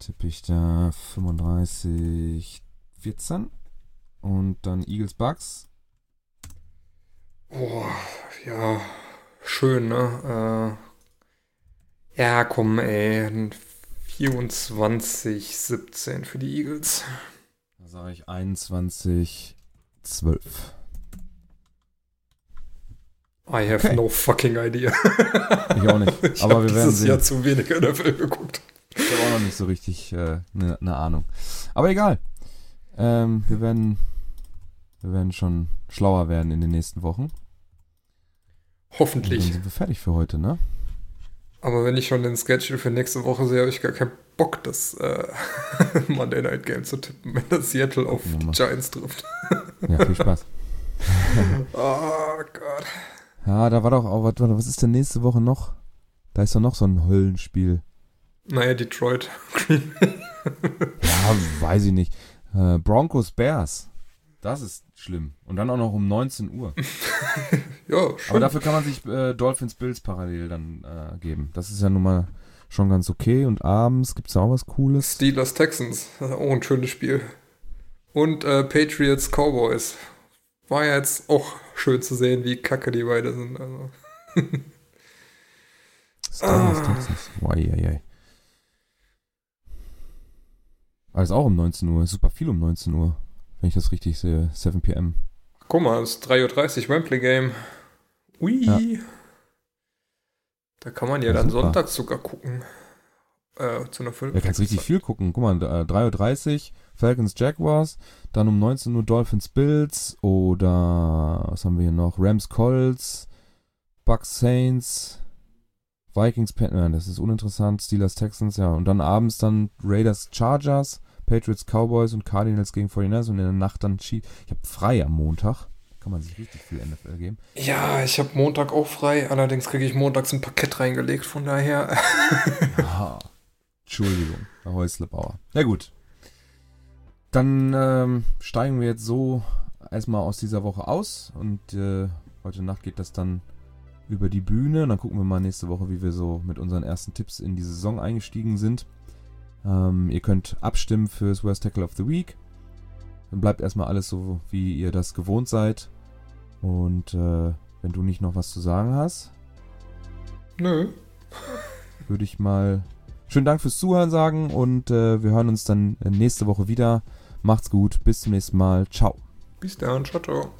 tippe ich da 35, 14 und dann Eagles Bucks. Oh, ja, schön, ne? Äh, ja, komm, ey, 24, 17 für die Eagles. Da sage ich 21, 12. I have okay. no fucking idea. ich auch nicht. ich Aber wir werden sehen. Jahr zu wenig NFL geguckt. Ich habe auch noch nicht so richtig eine äh, ne, ne Ahnung. Aber egal. Ähm, wir werden wir werden schon schlauer werden in den nächsten Wochen. Hoffentlich. Und dann sind wir fertig für heute, ne? Aber wenn ich schon den Schedule für nächste Woche sehe, habe ich gar keinen Bock, das äh, Monday Night Game zu tippen, wenn das Seattle auf die Giants trifft. ja, viel Spaß. oh Gott. Ja, da war doch auch, warte, was ist denn nächste Woche noch? Da ist doch noch so ein Höllenspiel. Naja, Detroit. ja, weiß ich nicht. Äh, Broncos Bears. Das ist schlimm. Und dann auch noch um 19 Uhr. Ja, schon. Aber dafür kann man sich äh, Dolphins Bills parallel dann äh, geben. Das ist ja nun mal schon ganz okay. Und abends gibt es auch was Cooles. Steelers Texans. Auch ein schönes Spiel. Und äh, Patriots Cowboys war ja jetzt auch schön zu sehen, wie kacke die beide sind. Also. Star Wars ah. Texas. Wai, Alles auch um 19 Uhr. Super viel um 19 Uhr. Wenn ich das richtig sehe. 7 p.m. Guck mal, es ist 3.30 Uhr Wembley Game. Ui. Ja. Da kann man ja, ja dann super. sonntags sogar gucken. Äh, zu einer Film. Da kannst richtig viel gucken. Guck mal, 3.30 Uhr Falcons Jaguars, dann um 19 Uhr Dolphins Bills oder was haben wir hier noch? Rams Colts, Bucks Saints, Vikings Nein, das ist uninteressant, Steelers Texans, ja. Und dann abends dann Raiders Chargers, Patriots Cowboys und Cardinals gegen 49ers und in der Nacht dann Chiefs. Ich habe frei am Montag. Kann man sich richtig viel NFL geben. Ja, ich habe Montag auch frei. Allerdings kriege ich montags ein Parkett reingelegt, von daher. ja, Entschuldigung, Herr Häuslebauer. Na gut, dann ähm, steigen wir jetzt so erstmal aus dieser Woche aus und äh, heute Nacht geht das dann über die Bühne. Und dann gucken wir mal nächste Woche, wie wir so mit unseren ersten Tipps in die Saison eingestiegen sind. Ähm, ihr könnt abstimmen fürs Worst Tackle of the Week. Dann bleibt erstmal alles so, wie ihr das gewohnt seid. Und äh, wenn du nicht noch was zu sagen hast. Nö. würde ich mal schönen Dank fürs Zuhören sagen und äh, wir hören uns dann nächste Woche wieder. Macht's gut, bis zum nächsten Mal. Ciao. Bis dann, ciao, ciao.